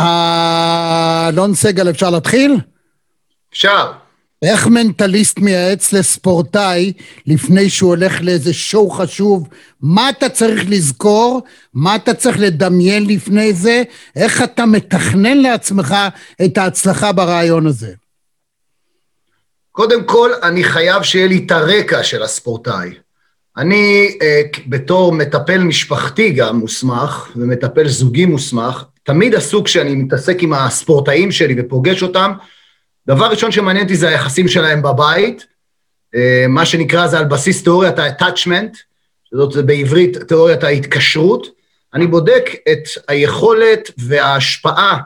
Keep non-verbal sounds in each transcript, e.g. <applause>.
אלון סגל, אפשר להתחיל? אפשר. איך מנטליסט מייעץ לספורטאי לפני שהוא הולך לאיזה שואו חשוב? מה אתה צריך לזכור? מה אתה צריך לדמיין לפני זה? איך אתה מתכנן לעצמך את ההצלחה ברעיון הזה? קודם כל, אני חייב שיהיה לי את הרקע של הספורטאי. אני, אה, בתור מטפל משפחתי גם מוסמך, ומטפל זוגי מוסמך, תמיד עסוק כשאני מתעסק עם הספורטאים שלי ופוגש אותם, דבר ראשון שמעניין אותי זה היחסים שלהם בבית, אה, מה שנקרא זה על בסיס תיאוריית ה-attachment, זאת בעברית תיאוריית ההתקשרות. אני בודק את היכולת וההשפעה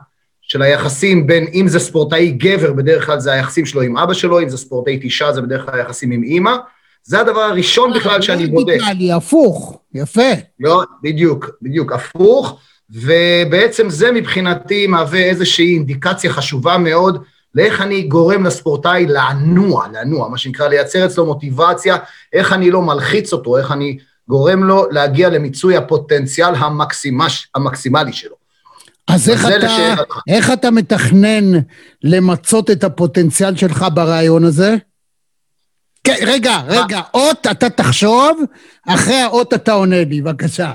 של היחסים בין, אם זה ספורטאי גבר, בדרך כלל זה היחסים שלו עם אבא שלו, אם זה ספורטאי אישה, זה בדרך כלל היחסים עם אימא. זה הדבר הראשון בכלל אה, שאני בודק. לא לי, הפוך, יפה. לא, בדיוק, בדיוק, הפוך. ובעצם זה מבחינתי מהווה איזושהי אינדיקציה חשובה מאוד לאיך אני גורם לספורטאי לנוע, לנוע, מה שנקרא לייצר אצלו מוטיבציה, איך אני לא מלחיץ אותו, איך אני גורם לו להגיע למיצוי הפוטנציאל המקסימש, המקסימלי שלו. אז איך אתה, איך אתה מתכנן למצות את הפוטנציאל שלך ברעיון הזה? כן, רגע, רגע, אות אתה תחשוב, אחרי האות אתה עונה לי, בבקשה.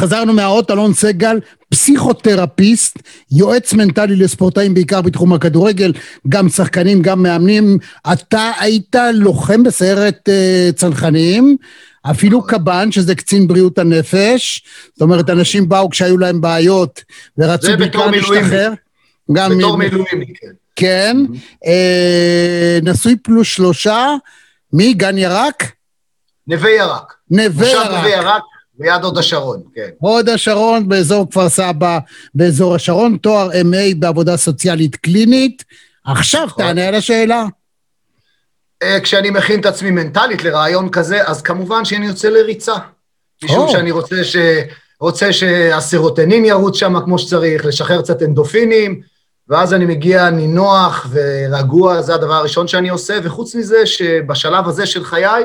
חזרנו מהאות, אלון סגל, פסיכותרפיסט, יועץ מנטלי לספורטאים בעיקר בתחום הכדורגל, גם שחקנים, גם מאמנים. אתה היית לוחם בסיירת uh, צנחנים, אפילו קב"ן, שזה קצין בריאות הנפש. זאת אומרת, אנשים באו כשהיו להם בעיות ורצו בעיקר להשתחרר. גם בתור מילואים, כן. כן. אה, נשוי פלוס שלושה, מי? גן ירק? נווה ירק. נווה ירק. נווה ירק. ליד הוד השרון, כן. הוד השרון, באזור כפר סבא, באזור השרון, תואר MA בעבודה סוציאלית קלינית. עכשיו נכון. תענה על השאלה. אה, כשאני מכין את עצמי מנטלית לרעיון כזה, אז כמובן שאני יוצא לריצה. משום oh. שאני רוצה, ש... רוצה שהסרוטנין ירוץ שם כמו שצריך, לשחרר קצת אנדופינים, ואז אני מגיע נינוח ורגוע, זה הדבר הראשון שאני עושה, וחוץ מזה שבשלב הזה של חיי,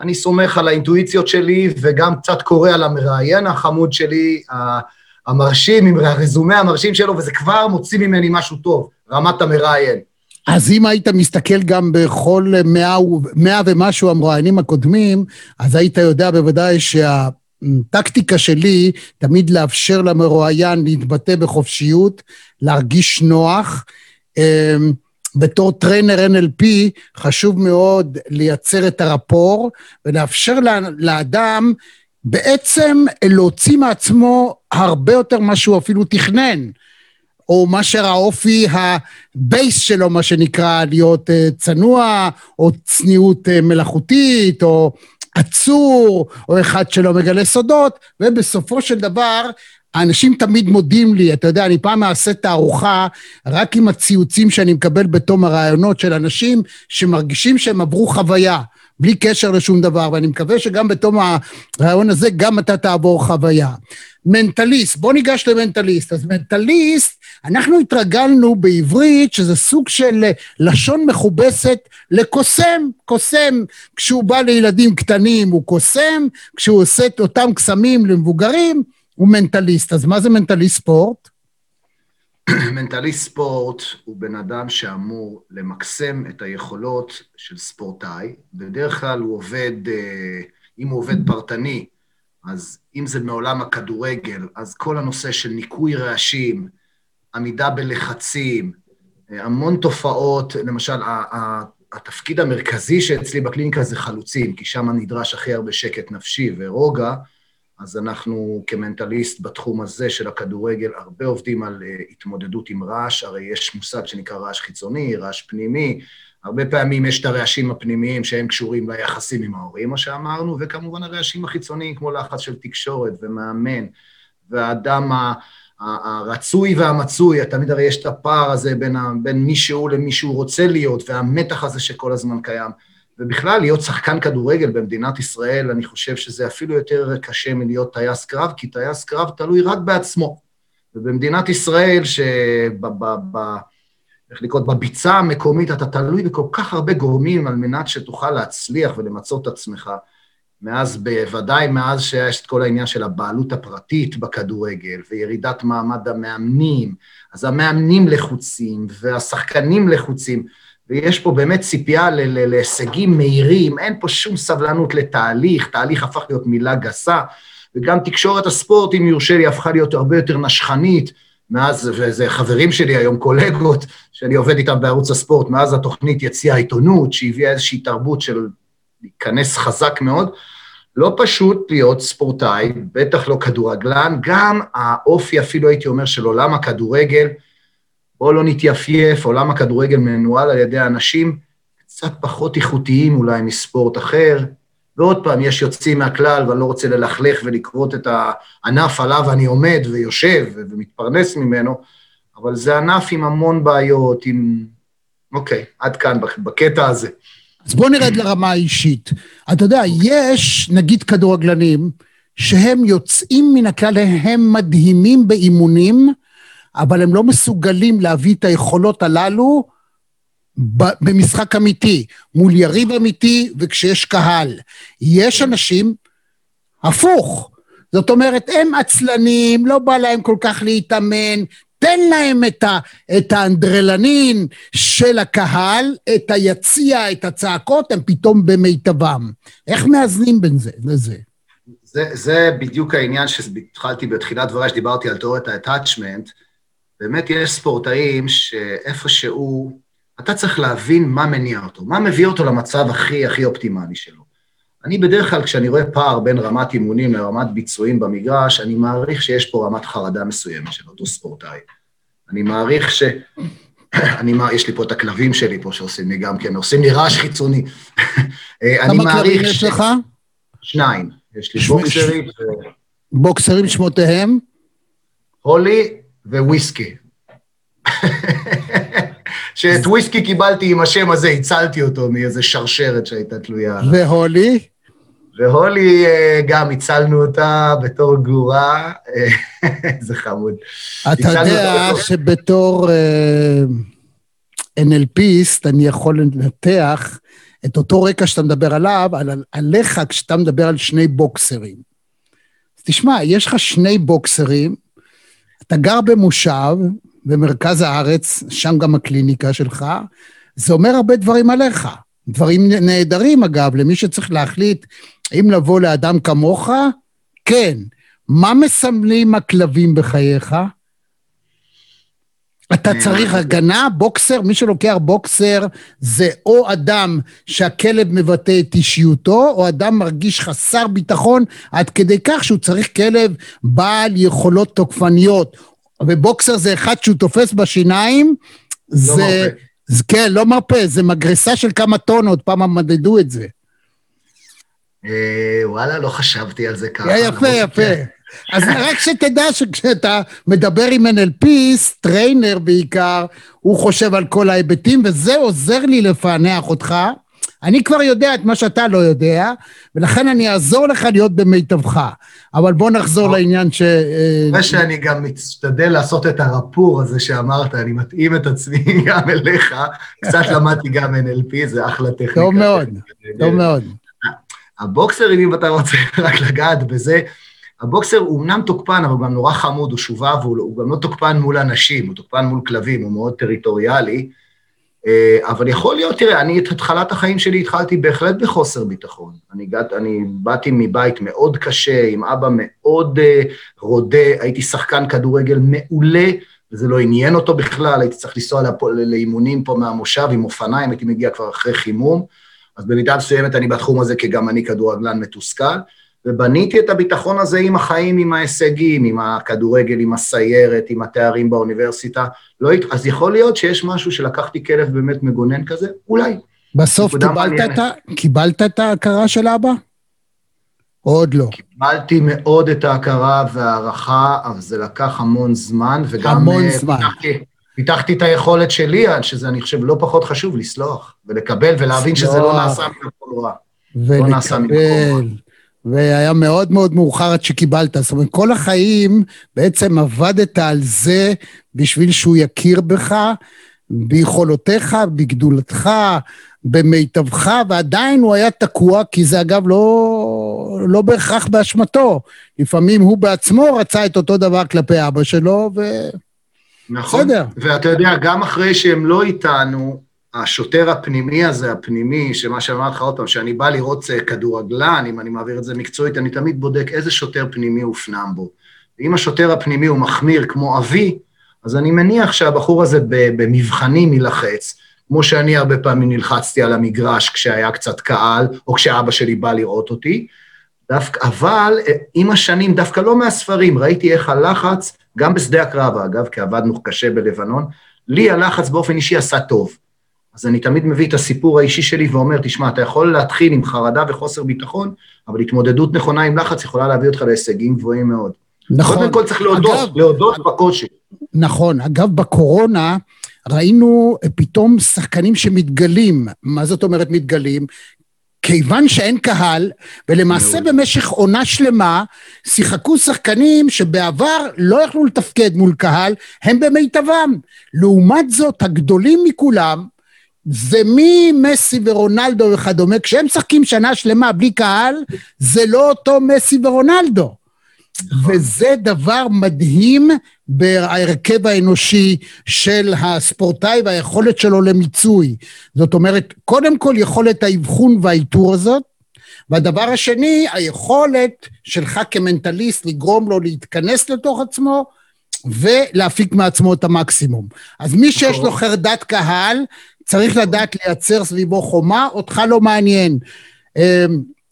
אני סומך על האינטואיציות שלי וגם קצת קורא על המראיין החמוד שלי, המרשים, עם הרזומה המרשים שלו, וזה כבר מוציא ממני משהו טוב, רמת המראיין. אז אם היית מסתכל גם בכל מאה, ומשהו המרואיינים הקודמים, אז היית יודע בוודאי שהטקטיקה שלי תמיד לאפשר למרואיין להתבטא בחופשיות, להרגיש נוח. בתור trainer NLP חשוב מאוד לייצר את ה rapport ולאפשר לאדם בעצם להוציא מעצמו הרבה יותר ממה שהוא אפילו תכנן, או מאשר האופי ה base שלו, מה שנקרא, להיות אה, צנוע, או צניעות אה, מלאכותית, או עצור, או אחד שלא מגלה סודות, ובסופו של דבר האנשים תמיד מודים לי, אתה יודע, אני פעם אעשה תערוכה רק עם הציוצים שאני מקבל בתום הרעיונות של אנשים שמרגישים שהם עברו חוויה, בלי קשר לשום דבר, ואני מקווה שגם בתום הרעיון הזה גם אתה תעבור חוויה. מנטליסט, בוא ניגש למנטליסט. אז מנטליסט, אנחנו התרגלנו בעברית שזה סוג של לשון מכובסת לקוסם, קוסם. כשהוא בא לילדים קטנים הוא קוסם, כשהוא עושה את אותם קסמים למבוגרים, הוא מנטליסט. אז מה זה מנטליסט ספורט? <clears throat> מנטליסט ספורט הוא בן אדם שאמור למקסם את היכולות של ספורטאי. בדרך כלל הוא עובד, אה, אם הוא עובד פרטני, אז אם זה מעולם הכדורגל, אז כל הנושא של ניקוי רעשים, עמידה בלחצים, אה, המון תופעות, למשל, התפקיד המרכזי שאצלי בקליניקה זה חלוצים, כי שם נדרש הכי הרבה שקט נפשי ורוגע, אז אנחנו כמנטליסט בתחום הזה של הכדורגל הרבה עובדים על uh, התמודדות עם רעש, הרי יש מושג שנקרא רעש חיצוני, רעש פנימי, הרבה פעמים יש את הרעשים הפנימיים שהם קשורים ליחסים עם ההורים, מה שאמרנו, וכמובן הרעשים החיצוניים כמו לחץ של תקשורת ומאמן, והאדם הרצוי והמצוי, תמיד הרי יש את הפער הזה בין, בין מי שהוא למי שהוא רוצה להיות, והמתח הזה שכל הזמן קיים. ובכלל, להיות שחקן כדורגל במדינת ישראל, אני חושב שזה אפילו יותר קשה מלהיות טייס קרב, כי טייס קרב תלוי רק בעצמו. ובמדינת ישראל, איך לקרוא, בביצה המקומית אתה תלוי בכל כך הרבה גורמים על מנת שתוכל להצליח ולמצות את עצמך. מאז, בוודאי מאז שיש את כל העניין של הבעלות הפרטית בכדורגל וירידת מעמד המאמנים, אז המאמנים לחוצים והשחקנים לחוצים. ויש פה באמת ציפייה להישגים מהירים, אין פה שום סבלנות לתהליך, תהליך הפך להיות מילה גסה, וגם תקשורת הספורט, אם יורשה לי, הפכה להיות הרבה יותר נשכנית, מאז, וזה חברים שלי היום, קולגות, שאני עובד איתם בערוץ הספורט, מאז התוכנית יציאה עיתונות, שהביאה איזושהי תרבות של להיכנס חזק מאוד, לא פשוט להיות ספורטאי, בטח לא כדורגלן, גם האופי אפילו הייתי אומר של עולם הכדורגל, בואו לא נתייפייף, עולם הכדורגל מנוהל על ידי אנשים קצת פחות איכותיים אולי מספורט אחר, ועוד פעם, יש יוצאים מהכלל, ואני לא רוצה ללכלך ולכרות את הענף עליו אני עומד ויושב ומתפרנס ממנו, אבל זה ענף עם המון בעיות, עם... אוקיי, עד כאן, בקטע הזה. אז בואו נרד לרמה האישית. אתה יודע, יש, נגיד כדורגלנים, שהם יוצאים מן הכלל, הם מדהימים באימונים, אבל הם לא מסוגלים להביא את היכולות הללו במשחק אמיתי, מול יריב אמיתי וכשיש קהל. יש אנשים, הפוך. זאת אומרת, הם עצלנים, לא בא להם כל כך להתאמן, תן להם את, ה, את האנדרלנין של הקהל, את היציע, את הצעקות, הם פתאום במיטבם. איך מאזנים בין זה לזה? זה, זה בדיוק העניין שהתחלתי בתחילת דבריי, שדיברתי על תיאוריית ה-attachment. באמת יש ספורטאים שאיפשהו, אתה צריך להבין מה מניע אותו, מה מביא אותו למצב הכי הכי אופטימלי שלו. אני בדרך כלל, כשאני רואה פער בין רמת אימונים לרמת ביצועים במגרש, אני מעריך שיש פה רמת חרדה מסוימת של אותו ספורטאי. אני מעריך ש... <coughs> אני, יש לי פה את הכלבים שלי פה שעושים לי גם כן, עושים לי רעש חיצוני. <laughs> אה, כמה כלבים יש לך? שניים. יש לי בוקסרים. בוקסרים שמותיהם? הולי וויסקי. שאת וויסקי קיבלתי עם השם הזה, הצלתי אותו מאיזה שרשרת שהייתה תלויה. והולי? והולי, אה, גם הצלנו אותה בתור גורה, <laughs> איזה חמוד. אתה יודע שבתור uh, NLPיסט אני יכול לנתח את אותו רקע שאתה מדבר עליו, על, עליך כשאתה מדבר על שני בוקסרים. אז תשמע, יש לך שני בוקסרים, אתה גר במושב במרכז הארץ, שם גם הקליניקה שלך, זה אומר הרבה דברים עליך. דברים נהדרים, אגב, למי שצריך להחליט אם לבוא לאדם כמוך, כן. מה מסמלים הכלבים בחייך? אתה צריך הגנה, בוקסר, מי שלוקח בוקסר זה או אדם שהכלב מבטא את אישיותו, או אדם מרגיש חסר ביטחון עד כדי כך שהוא צריך כלב בעל יכולות תוקפניות. ובוקסר זה אחד שהוא תופס בשיניים, לא זה... מרפא. זה, כן, לא מרפא, זה מגרסה של כמה טונות, פעם מדדו את זה. אה, וואלה, לא חשבתי על זה ככה. יפה, יפה. אז רק שתדע שכשאתה מדבר עם NLP, trainer בעיקר, הוא חושב על כל ההיבטים, וזה עוזר לי לפענח אותך. אני כבר יודע את מה שאתה לא יודע, ולכן אני אעזור לך להיות במיטבך. אבל בוא נחזור לעניין ש... אחרי שאני גם משתדל לעשות את ה rapport הזה שאמרת, אני מתאים את עצמי <laughs> גם אליך, קצת למדתי גם NLP, זה אחלה טכניקה. טוב מאוד, טוב מאוד. הבוקסרים, אם אתה רוצה <laughs> רק לגעת בזה, הבוקסר הוא אמנם תוקפן, אבל הוא גם נורא חמוד, הוא שובב, הוא גם לא תוקפן מול אנשים, הוא תוקפן מול כלבים, הוא מאוד טריטוריאלי. אה, אבל יכול להיות, תראה, אני את התחלת החיים שלי התחלתי בהחלט בחוסר ביטחון. אני, גאת, אני באתי מבית מאוד קשה, עם אבא מאוד uh, רודה, הייתי שחקן כדורגל מעולה, וזה לא עניין אותו בכלל, הייתי צריך לנסוע לאימונים פה מהמושב עם אופניים, הייתי מגיע כבר אחרי חימום, אז במידה מסוימת אני בתחום הזה, כי גם אני כדורגלן מתוסכל. ובניתי את הביטחון הזה עם החיים, עם ההישגים, עם הכדורגל, עם הסיירת, עם התארים באוניברסיטה. לא, אז יכול להיות שיש משהו שלקחתי כלב באמת מגונן כזה? אולי. בסוף קיבלת את, קיבלת את ההכרה של אבא? עוד לא? קיבלתי מאוד את ההכרה וההערכה, אבל זה לקח המון זמן, וגם... המון uh, זמן. פיתחתי, פיתחתי את היכולת שלי, שזה אני חושב לא פחות חשוב, לסלוח, ולקבל ולהבין שזה לא נעשה ממקום רע. ולקבל. והיה מאוד מאוד מאוחר עד שקיבלת. זאת אומרת, כל החיים בעצם עבדת על זה בשביל שהוא יכיר בך, ביכולותיך, בגדולתך, במיטבך, ועדיין הוא היה תקוע, כי זה אגב לא, לא בהכרח באשמתו. לפעמים הוא בעצמו רצה את אותו דבר כלפי אבא שלו, ו... נכון. בסדר. ואתה יודע, גם אחרי שהם לא איתנו, השוטר הפנימי הזה, הפנימי, שמה שאמרתי לך עוד פעם, שאני בא לראות אה, כדורגלן, אם אני מעביר את זה מקצועית, אני תמיד בודק איזה שוטר פנימי הופנם בו. ואם השוטר הפנימי הוא מחמיר כמו אבי, אז אני מניח שהבחור הזה במבחנים יילחץ, כמו שאני הרבה פעמים נלחצתי על המגרש כשהיה קצת קהל, או כשאבא שלי בא לראות אותי, דווקא, אבל אה, עם השנים, דווקא לא מהספרים, ראיתי איך הלחץ, גם בשדה הקרב, אגב, כי עבדנו קשה בלבנון, לי הלחץ באופן אישי עשה טוב. אז אני תמיד מביא את הסיפור האישי שלי ואומר, תשמע, אתה יכול להתחיל עם חרדה וחוסר ביטחון, אבל התמודדות נכונה עם לחץ יכולה להביא אותך להישגים גבוהים מאוד. נכון. קודם כל צריך להודות, אגב, להודות בקושי. נכון. אגב, בקורונה ראינו פתאום שחקנים שמתגלים. מה זאת אומרת מתגלים? כיוון שאין קהל, ולמעשה במשך עונה שלמה שיחקו שחקנים שבעבר לא יכלו לתפקד מול קהל, הם במיטבם. לעומת זאת, הגדולים מכולם, זה ממסי ורונלדו וכדומה, כשהם משחקים שנה שלמה בלי קהל, זה לא אותו מסי ורונלדו. וזה דבר מדהים בהרכב האנושי של הספורטאי והיכולת שלו למיצוי. זאת אומרת, קודם כל יכולת האבחון והאיתור הזאת, והדבר השני, היכולת שלך כמנטליסט לגרום לו להתכנס לתוך עצמו ולהפיק מעצמו את המקסימום. אז מי שיש לו חרדת קהל, צריך לדעת לייצר סביבו חומה, אותך לא מעניין. אמ,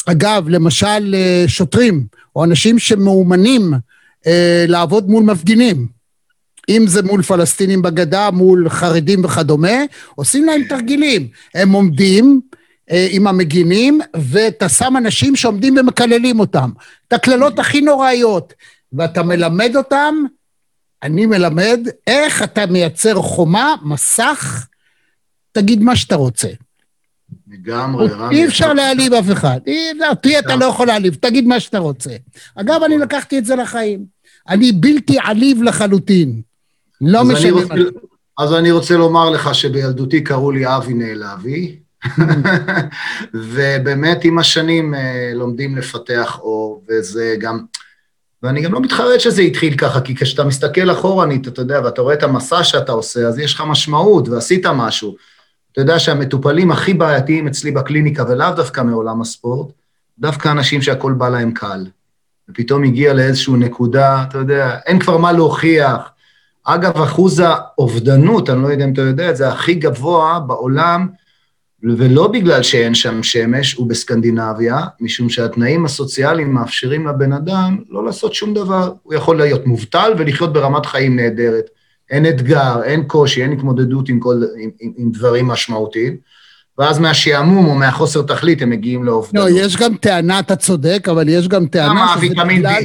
אגב, למשל אה, שוטרים, או אנשים שמאומנים אה, לעבוד מול מפגינים, אם זה מול פלסטינים בגדה, מול חרדים וכדומה, עושים להם תרגילים. הם עומדים אה, עם המגינים, ואתה שם אנשים שעומדים ומקללים אותם. את הקללות הכי נוראיות, ואתה מלמד אותם, אני מלמד איך אתה מייצר חומה, מסך, תגיד מה שאתה רוצה. לגמרי, רמי. אי אפשר להעליב אף אחד. אותי אתה לא יכול להעליב, תגיד מה שאתה רוצה. אגב, אני לקחתי את זה לחיים. אני בלתי עליב לחלוטין. לא משנה מה. אז אני רוצה לומר לך שבילדותי קראו לי אבי נעלבי, <laughs> ובאמת עם השנים אה, לומדים לפתח אור, וזה גם... ואני גם לא מתחרט שזה התחיל ככה, כי כשאתה מסתכל אחורנית, אתה יודע, ואתה רואה את המסע שאתה עושה, אז יש לך משמעות, ועשית משהו. אתה יודע שהמטופלים הכי בעייתיים אצלי בקליניקה, ולאו דווקא מעולם הספורט, דווקא אנשים שהכול בא להם קל. ופתאום הגיע לאיזושהי נקודה, אתה יודע, אין כבר מה להוכיח. אגב, אחוז האובדנות, אני לא יודע אם אתה יודע זה, הכי גבוה בעולם, ולא בגלל שאין שם שמש, הוא בסקנדינביה, משום שהתנאים הסוציאליים מאפשרים לבן אדם לא לעשות שום דבר. הוא יכול להיות מובטל ולחיות ברמת חיים נהדרת. אין אתגר, אין קושי, אין התמודדות עם, כל, עם, עם, עם דברים משמעותיים, ואז מהשעמום או מהחוסר תכלית הם מגיעים לאובדנות. לא, יש גם טענה, אתה צודק, אבל יש גם טענה שזה בגלל,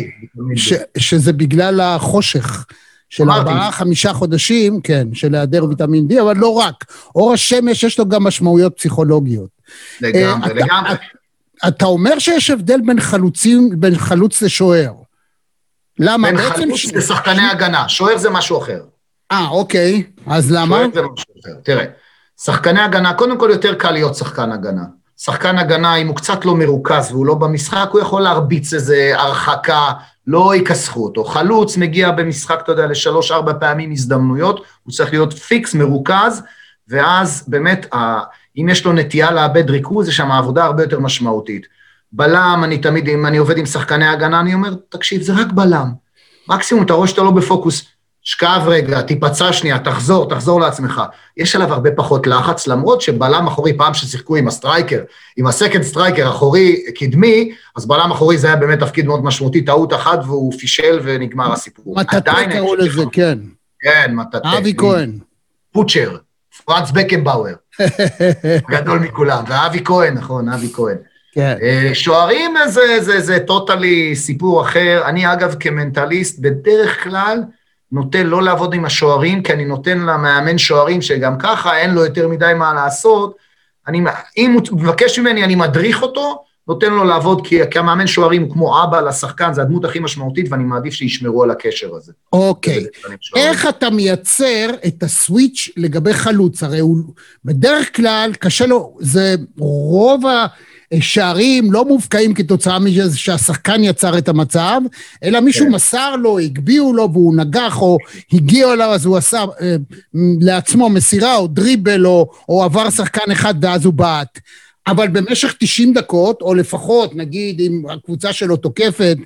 ש, שזה בגלל החושך. של ארבעה, חמישה חודשים, כן, של היעדר ויטמין D, אבל לא רק. אור השמש יש לו גם משמעויות פסיכולוגיות. לגמרי, אה, לגמרי. אתה, אתה אומר שיש הבדל בין חלוצים, בין חלוץ לשוער. למה? בין חלוץ. לשחקני ש... הגנה, שוער זה משהו אחר. אה, אוקיי. אז למה? תראה, שחקני הגנה, קודם כל יותר קל להיות שחקן הגנה. שחקן הגנה, אם הוא קצת לא מרוכז והוא לא במשחק, הוא יכול להרביץ איזה הרחקה, לא יכסחו אותו. חלוץ מגיע במשחק, אתה יודע, לשלוש-ארבע פעמים הזדמנויות, הוא צריך להיות פיקס, מרוכז, ואז באמת, אם יש לו נטייה לאבד ריכוז, יש שם עבודה הרבה יותר משמעותית. בלם, אני תמיד, אם אני עובד עם שחקני הגנה, אני אומר, תקשיב, זה רק בלם. מקסימום, אתה רואה שאתה לא בפוקוס, שכב רגע, תיפצע שנייה, תחזור, תחזור לעצמך. יש עליו הרבה פחות לחץ, למרות שבלם אחורי, פעם ששיחקו עם ה striker, עם ה second striker אחורי קדמי, אז בלם אחורי זה היה באמת תפקיד מאוד משמעותי, טעות אחת והוא פישל ונגמר הסיפור. מטאטא קראו לזה, כן. כן, מטאטא. אבי כהן. פוצ'ר, פרנץ בקנבאואר, <laughs> גדול מכולם, ואבי כהן, נכון, אבי כהן. כן. אה, שוערים זה, טוטלי סיפור אחר. אני אגב כמנטליסט, בדרך כלל, נוטה לא לעבוד עם השוערים, כי אני נותן למאמן שוערים שגם ככה אין לו יותר מדי מה לעשות. אני, אם הוא מבקש ממני, אני מדריך אותו, נותן לו לעבוד, כי כמאמן שוערים הוא כמו אבא לשחקן, זה הדמות הכי משמעותית, ואני מעדיף שישמרו על הקשר הזה. אוקיי. איך אתה מייצר את הסוויץ' לגבי חלוץ? הרי הוא בדרך כלל קשה לו, זה רוב ה... שערים לא מובקעים כתוצאה מזה שהשחקן יצר את המצב, אלא מישהו כן. מסר לו, הגביהו לו והוא נגח או הגיע אליו אז הוא עשה אה, לעצמו מסירה או דריבל או, או עבר שחקן אחד ואז הוא בעט. אבל במשך 90 דקות, או לפחות נגיד אם הקבוצה שלו תוקפת,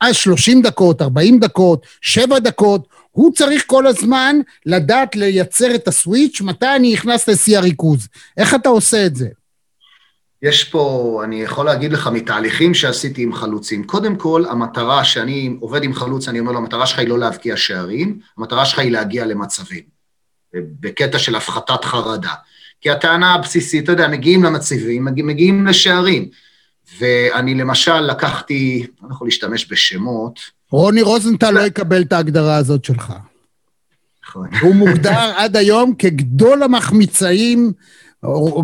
אז 30 דקות, 40 דקות, 7 דקות, הוא צריך כל הזמן לדעת לייצר את הסוויץ', מתי אני נכנס לשיא הריכוז. איך אתה עושה את זה? יש פה, אני יכול להגיד לך מתהליכים שעשיתי עם חלוצים. קודם כל, המטרה שאני עובד עם חלוץ, אני אומר לו, המטרה שלך היא לא להבקיע שערים, המטרה שלך היא להגיע למצבים, בקטע של הפחתת חרדה. כי הטענה הבסיסית, אתה יודע, מגיעים למצבים, מגיעים לשערים. ואני למשל לקחתי, אני לא יכול להשתמש בשמות. רוני רוזנטל לא יקבל את ההגדרה הזאת שלך. נכון. הוא מוגדר עד היום כגדול המחמיצאים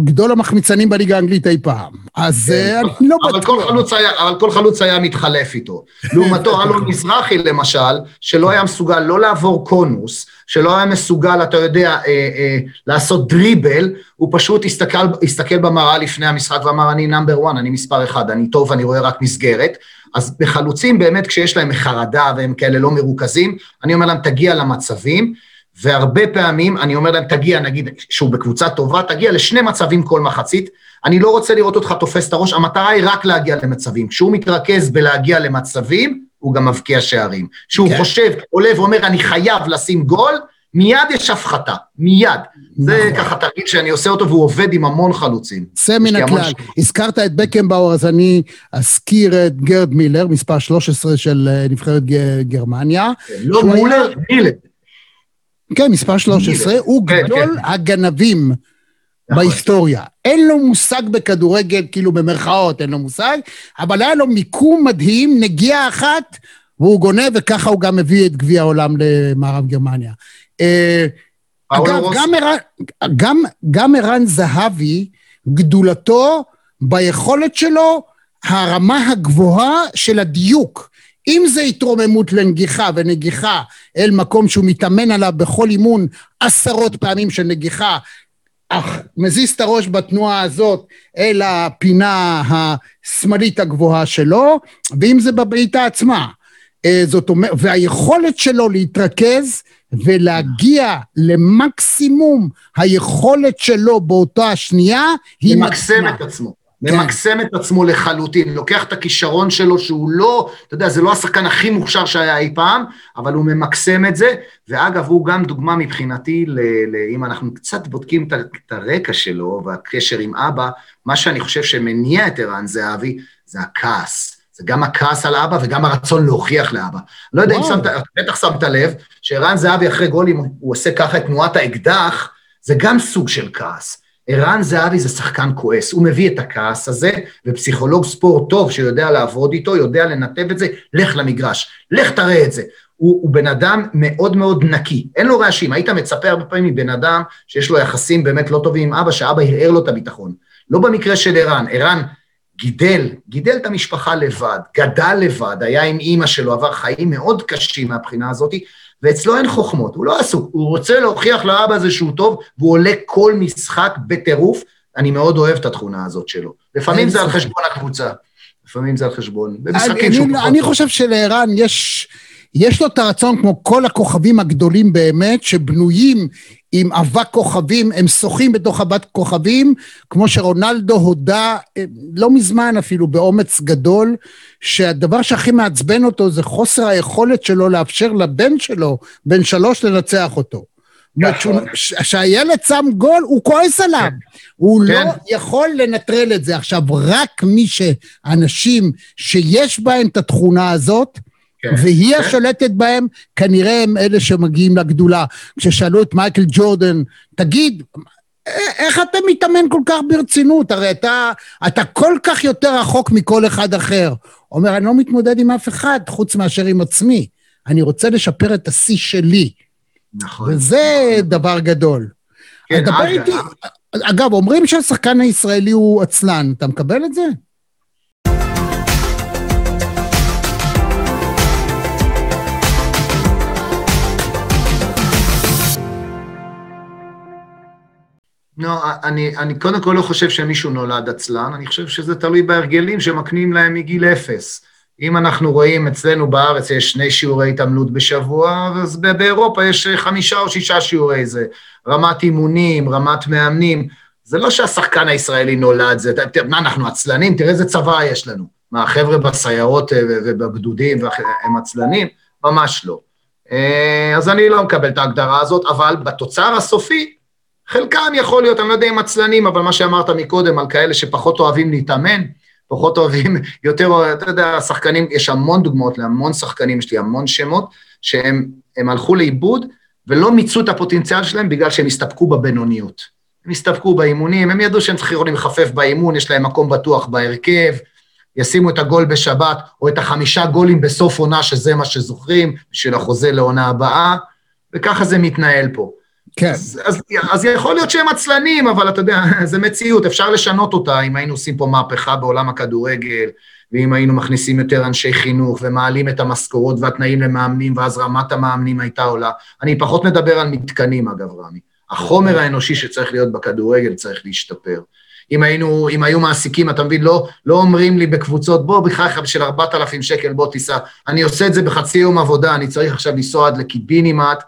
גדול המחמיצנים בליגה האנגלית אי פעם. אז כן, אה, אני לא בטוח. אבל כל חלוץ היה מתחלף איתו. לעומתו, <laughs> אלון מזרחי למשל, שלא היה מסוגל לא לעבור קונוס, שלא היה מסוגל, אתה יודע, אה, אה, לעשות דריבל, הוא פשוט הסתכל, במראה לפני המשחק ואמר, אני נאמבר 1, אני מספר אחד, אני טוב, אני רואה רק מסגרת. אז בחלוצים באמת, כשיש להם חרדה והם כאלה לא מרוכזים, אני אומר להם, תגיע למצבים. והרבה פעמים אני אומר להם, תגיע, נגיד, שהוא בקבוצה טובה, תגיע לשני מצבים כל מחצית. אני לא רוצה לראות אותך תופס את הראש, המטרה היא רק להגיע למצבים. כשהוא מתרכז בלהגיע למצבים, הוא גם מבקיע שערים. כשהוא כן. חושב, עולה ואומר, אני חייב לשים גול, מיד יש הפחתה, מיד. נכון. זה ככה תרגיל שאני עושה אותו, והוא עובד עם המון חלוצים. צא מן הכלל. הזכרת את בקנבאואר, אז אני אזכיר את גרד מילר, מספר 13 של אה, נבחרת גרמניה. לא מולר, מילר. כן, מספר 13, הוא כן, גדול כן. הגנבים נכון. בהיסטוריה. אין לו מושג בכדורגל, כאילו במרכאות אין לו מושג, אבל היה לו מיקום מדהים, נגיעה אחת, והוא גונב, וככה הוא גם הביא את גביע העולם למערב גרמניה. אה, אגב, גם ערן, גם, גם ערן זהבי, גדולתו ביכולת שלו, הרמה הגבוהה של הדיוק. אם זה התרוממות לנגיחה ונגיחה אל מקום שהוא מתאמן עליו בכל אימון עשרות פעמים של נגיחה, אך מזיז את הראש בתנועה הזאת אל הפינה השמאלית הגבוהה שלו, ואם זה בבעיטה עצמה. אה, זאת אומרת, והיכולת שלו להתרכז ולהגיע למקסימום היכולת שלו באותה השנייה היא... למקסם את עצמו. כן. ממקסם את עצמו לחלוטין, לוקח את הכישרון שלו שהוא לא, אתה יודע, זה לא השחקן הכי מוכשר שהיה אי פעם, אבל הוא ממקסם את זה, ואגב, הוא גם דוגמה מבחינתי, ל, ל, אם אנחנו קצת בודקים את, הרקע שלו והקשר עם אבא, מה שאני חושב שמניע את ערן זהבי, זה הכעס. זה גם הכעס על אבא וגם הרצון להוכיח לאבא. לא יודע. אם שמת, בטח שמת לב, שערן זהבי אחרי גולים, הוא עושה ככה את תנועת האקדח, זה גם סוג של כעס. ערן זהבי זה שחקן כועס, הוא מביא את הכעס הזה, ופסיכולוג ספורט טוב שיודע לעבוד איתו, יודע לנתב את זה, לך למגרש, לך תראה את זה. הוא, הוא בן אדם מאוד מאוד נקי, אין לו רעשים, היית מצפה הרבה פעמים מבן אדם שיש לו יחסים באמת לא טובים עם אבא, שאבא ערער לו את הביטחון. לא במקרה של ערן, ערן גידל, גידל את המשפחה לבד, גדל לבד, היה עם אימא שלו, עבר חיים מאוד קשים מהבחינה הזאת, ואצלו אין חוכמות, הוא לא עסוק, הוא רוצה להוכיח לאבא הזה שהוא טוב, והוא עולה כל משחק בטירוף, אני מאוד אוהב את התכונה הזאת שלו. לפעמים זה על חשבון הקבוצה, לפעמים זה על חשבון, במשחקים שהוא פחות... אני חושב שלערן יש... יש לו את הרצון, כמו כל הכוכבים הגדולים באמת, שבנויים עם אבק כוכבים, הם שוחים בתוך אבק כוכבים, כמו שרונלדו הודה אה, לא מזמן אפילו באומץ גדול, שהדבר שהכי מעצבן אותו זה חוסר היכולת שלו לאפשר לבן שלו, בן שלוש, לנצח אותו. כשהילד שם גול, הוא כועס עליו. כן. הוא לא כן. לא יכול לנטרל את זה. עכשיו, רק מי שאנשים שיש בהם את התכונה הזאת, כן, והיא כן. השולטת בהם, כנראה הם אלה שמגיעים לגדולה. כששאלו את מייקל ג'ורדן, תגיד, איך אתה מתאמן כל כך ברצינות? הרי אתה, אתה כל כך יותר רחוק מכל אחד אחר. אומר, אני לא מתמודד עם אף אחד חוץ מאשר עם עצמי. אני רוצה לשפר את השיא שלי. נכון. וזה נכון. דבר גדול. כן, אגב. איתי... אגב, אומרים שהשחקן הישראלי הוא עצלן, אתה מקבל את זה? לא, אני, אני קודם כל לא חושב שמישהו נולד עצלן, אני חושב שזה תלוי בהרגלים שמקנים להם מגיל אפס. אם אנחנו רואים אצלנו בארץ יש שני שיעורי התעמלות בשבוע, אז באירופה יש חמישה או שישה שיעורי זה. רמת אימונים, רמת מאמנים. זה לא שהשחקן הישראלי נולד, זה, מה, אנחנו עצלנים? תראה איזה צבא יש לנו. מה, החבר'ה בסיירות אה, ובגדודים הם עצלנים? ממש לא. אה, אז אני לא מקבל את ההגדרה הזאת, אבל בתוצר הסופי, חלקם יכול להיות, אני לא יודע אם עצלנים, אבל מה שאמרת מקודם על כאלה שפחות אוהבים להתאמן, פחות אוהבים, <laughs> יותר, אתה יודע, שחקנים, יש המון דוגמאות להמון שחקנים, יש לי המון שמות, שהם הלכו לאיבוד ולא מיצו את הפוטנציאל שלהם בגלל שהם הסתפקו בבינוניות. הם הסתפקו באימונים, הם ידעו שהם צריכים לחפף באימון, יש להם מקום בטוח בהרכב, ישימו את הגול בשבת, או את החמישה גולים בסוף עונה, שזה מה שזוכרים, בשביל החוזה לעונה הבאה, וככה זה מתנהל פה. כן. אז, אז, אז יכול להיות שהם עצלנים, אבל אתה יודע, <laughs> זה מציאות, אפשר לשנות אותה אם היינו עושים פה מהפכה בעולם הכדורגל, ואם היינו מכניסים יותר אנשי חינוך ומעלים את המשכורות והתנאים למאמנים, ואז רמת המאמנים הייתה עולה. אני פחות מדבר על מתקנים, אגב, רמי. החומר האנושי שצריך להיות בכדורגל צריך להשתפר. אם היינו, אם היו מעסיקים, אתה מבין, לא, לא אומרים לי בקבוצות, בוא, בחייך, בשביל 4,000 שקל, בוא תיסע. אני עושה את זה בחצי יום עבודה, אני צריך עכשיו לנסוע עד לקיבינימט,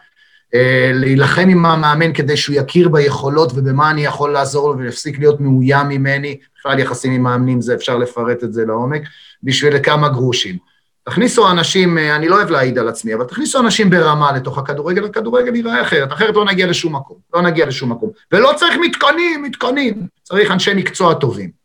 להילחם עם המאמן כדי שהוא יכיר ביכולות ובמה אני יכול לעזור לו ויפסיק להיות מאוים ממני, בכלל יחסים עם מאמנים זה, אפשר לפרט את זה לעומק, בשביל כמה גרושים. תכניסו אנשים, אה, אני לא אוהב להעיד על עצמי, אבל תכניסו אנשים ברמה לתוך הכדורגל, הכדורגל ייראה אחרת, אחרת לא נגיע לשום מקום, לא נגיע לשום מקום. ולא צריך מתקנים, מתקנים, צריך אנשי מקצוע טובים.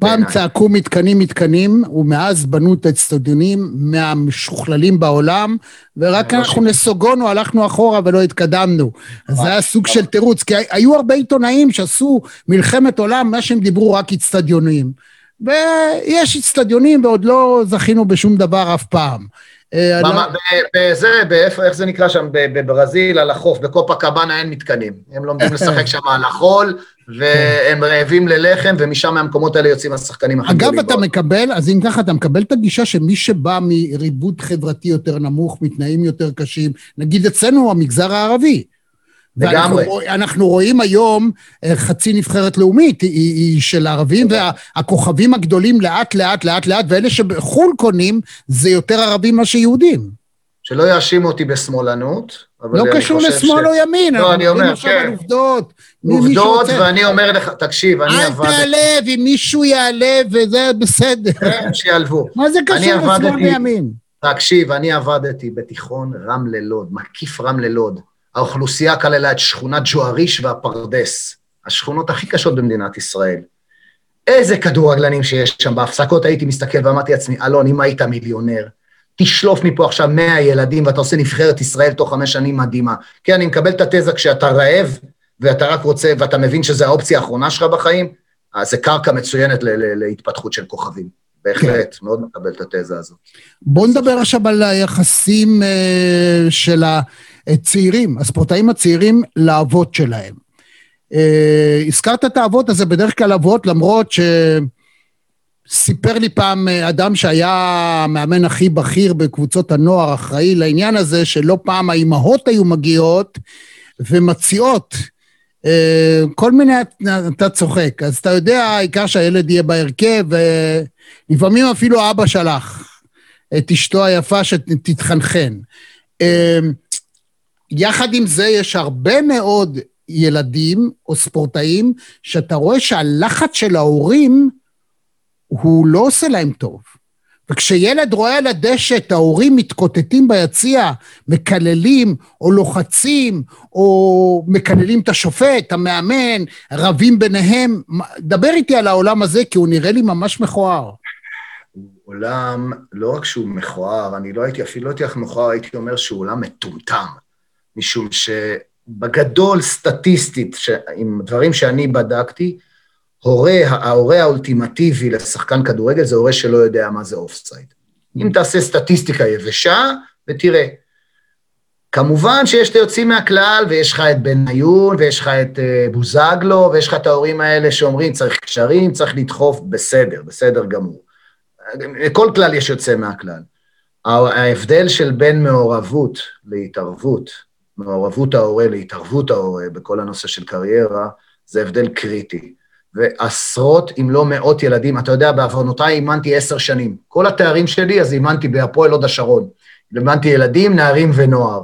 פעם צעקו מתקנים מתקנים, ומאז בנו את האצטדיונים מהמשוכללים בעולם, ורק אנחנו נסוגונו, הלכנו אחורה ולא התקדמנו. אז זה היה סוג של תירוץ, כי היו הרבה עיתונאים שעשו מלחמת עולם, מה שהם דיברו רק אצטדיונים. ויש אצטדיונים ועוד לא זכינו בשום דבר אף פעם. אה, לא- בזה, איך זה נקרא שם, בברזיל, על החוף, בקופה קבאנה אין מתקנים. הם לומדים <laughs> לשחק שם על החול, והם רעבים ללחם, ומשם מהמקומות האלה יוצאים השחקנים הכי גדולים. אגב, אתה מקבל, אז אם ככה, אתה מקבל את הגישה שמי שבא מריבוד חברתי יותר נמוך, מתנאים יותר קשים, נגיד אצלנו, המגזר הערבי, לגמרי. ואנחנו רואים היום אה, חצי נבחרת לאומית, היא, של ערבים, והכוכבים הגדולים לאט לאט לאט לאט, ואלה שבחו"ל קונים, זה יותר ערבים מאשר יהודים. שלא יאשימו אותי בשמאלנות, לא קשור לשמאל ש... או ימין, לא, אני אומר, כן. על עובדות. עובדות, ואני אומר לך, תקשיב, אני עבדתי... אל תעלב, אם מישהו יעלב, וזה בסדר. כן, שיעלבו. מה זה קשור לשמאל וימין? תקשיב, אני עבדתי בתיכון רמלה לוד, מקיף רמלה לוד. האוכלוסייה כללה את שכונת ג'ואריש והפרדס, השכונות הכי קשות במדינת ישראל. איזה כדורגלנים שיש שם, בהפסקות הייתי מסתכל ואמרתי לעצמי, אלון, אם היית מיליונר, תשלוף מפה עכשיו 100 ילדים ואתה עושה נבחרת ישראל תוך חמש שנים מדהימה. כן, אני מקבל את התזה כשאתה רעב ואתה רק רוצה, ואתה מבין שזו האופציה האחרונה שלך בחיים, אז זה קרקע מצוינת להתפתחות של כוכבים. בהחלט, כן. מאוד מקבל את התזה הזאת. בואו נדבר עכשיו על היחסים uh, של הצעירים, הספורטאים הצעירים לאבות שלהם. Uh, הזכרת את האבות, אז זה בדרך כלל אבות, למרות ש... סיפר לי פעם אה, אדם שהיה המאמן הכי בכיר בקבוצות הנוער, אחראי לעניין הזה, שלא פעם האימהות היו מגיעות ומציעות כל מיני, אתה צוחק. אז אתה יודע, העיקר שהילד יהיה בהרכב, ולפעמים אפילו אבא שלח את אשתו היפה שתתחנחן. יחד עם זה, יש הרבה מאוד ילדים או ספורטאים שאתה רואה שהלחץ של ההורים הוא לא עושה להם טוב. וכשילד רואה על הדשא את ההורים מתקוטטים ביציע, מקללים או לוחצים או מקללים את השופט, המאמן, רבים ביניהם, דבר איתי על העולם הזה כי הוא נראה לי ממש מכוער. עולם, לא רק שהוא מכוער, אני לא הייתי, אפילו לא הייתי לך מכוער, הייתי אומר שהוא עולם מטומטם, משום שבגדול, סטטיסטית. עם דברים שאני בדקתי, הורה, ההורה האולטימטיבי לשחקן כדורגל זה הורה שלא יודע מה זה offside. אם תעשה סטטיסטיקה יבשה, ותראה. כמובן שיש את היוצאים מהכלל, ויש לך את בניון, ויש לך את uh, בוזגלו, ויש לך את ההורים האלה שאומרים, צריך קשרים, צריך לדחוף, בסדר, בסדר גמור. לכל כלל יש יוצא מהכלל. ההבדל של בין מעורבות להתערבות, מעורבות ההורה להתערבות ההורה בכל הנושא של קריירה, זה הבדל קריטי. ועשרות אם לא מאות ילדים, אתה יודע, בעוונותיי אימנתי עשר שנים. כל התארים שלי, אז אימנתי בהפועל הוד השרון. אימנתי ילדים, נערים ונוער.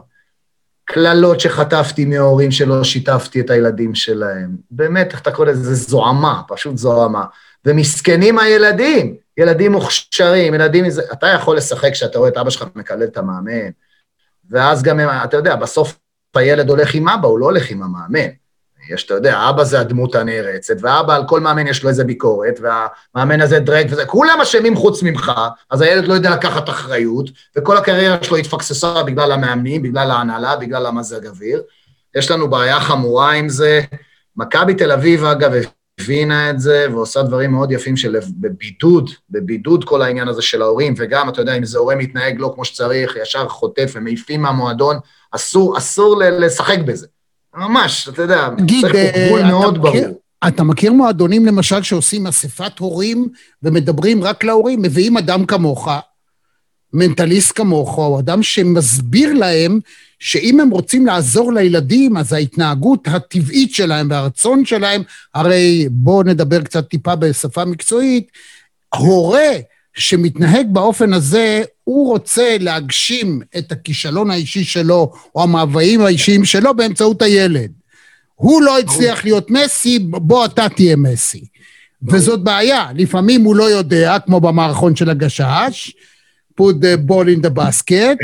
קללות שחטפתי מההורים שלא שיתפתי את הילדים שלהם. באמת, איך אתה קורא לזה? זה זוהמה, פשוט זוהמה. ומסכנים הילדים, ילדים מוכשרים, ילדים... אתה יכול לשחק כשאתה רואה את אבא שלך מקלל את המאמן, ואז גם, אתה יודע, בסוף הילד הולך עם אבא, הוא לא הולך עם המאמן. יש, אתה יודע, אבא זה הדמות הנערצת, ואבא על כל מאמן יש לו איזה ביקורת, והמאמן הזה דרק וזה, כולם אשמים חוץ ממך, אז הילד לא יודע לקחת אחריות, וכל הקריירה שלו התפקססה בגלל המאמנים, בגלל ההנהלה, בגלל המזג אוויר. יש לנו בעיה חמורה עם זה. מכבי תל אביב, אגב, הבינה את זה, ועושה דברים מאוד יפים של בבידוד, בבידוד כל העניין הזה של ההורים, וגם, אתה יודע, אם זה הורה מתנהג לא כמו שצריך, ישר חוטף ומעיפים מהמועדון, אסור, אסור לשחק בזה. ממש, אתה יודע, צריך פה אה, גבול מאוד ברור. אתה מכיר מועדונים למשל שעושים אספת הורים ומדברים רק להורים, מביאים אדם כמוך, מנטליסט כמוך, או אדם שמסביר להם שאם הם רוצים לעזור לילדים, אז ההתנהגות הטבעית שלהם והרצון שלהם, הרי בואו נדבר קצת טיפה בשפה מקצועית, הורה שמתנהג באופן הזה, הוא רוצה להגשים את הכישלון האישי שלו, או המאוויים האישיים שלו באמצעות הילד. הוא לא הצליח להיות מסי, בוא אתה תהיה מסי. וזאת בעיה, לפעמים הוא לא יודע, כמו במערכון של הגשש, put the ball in the basket.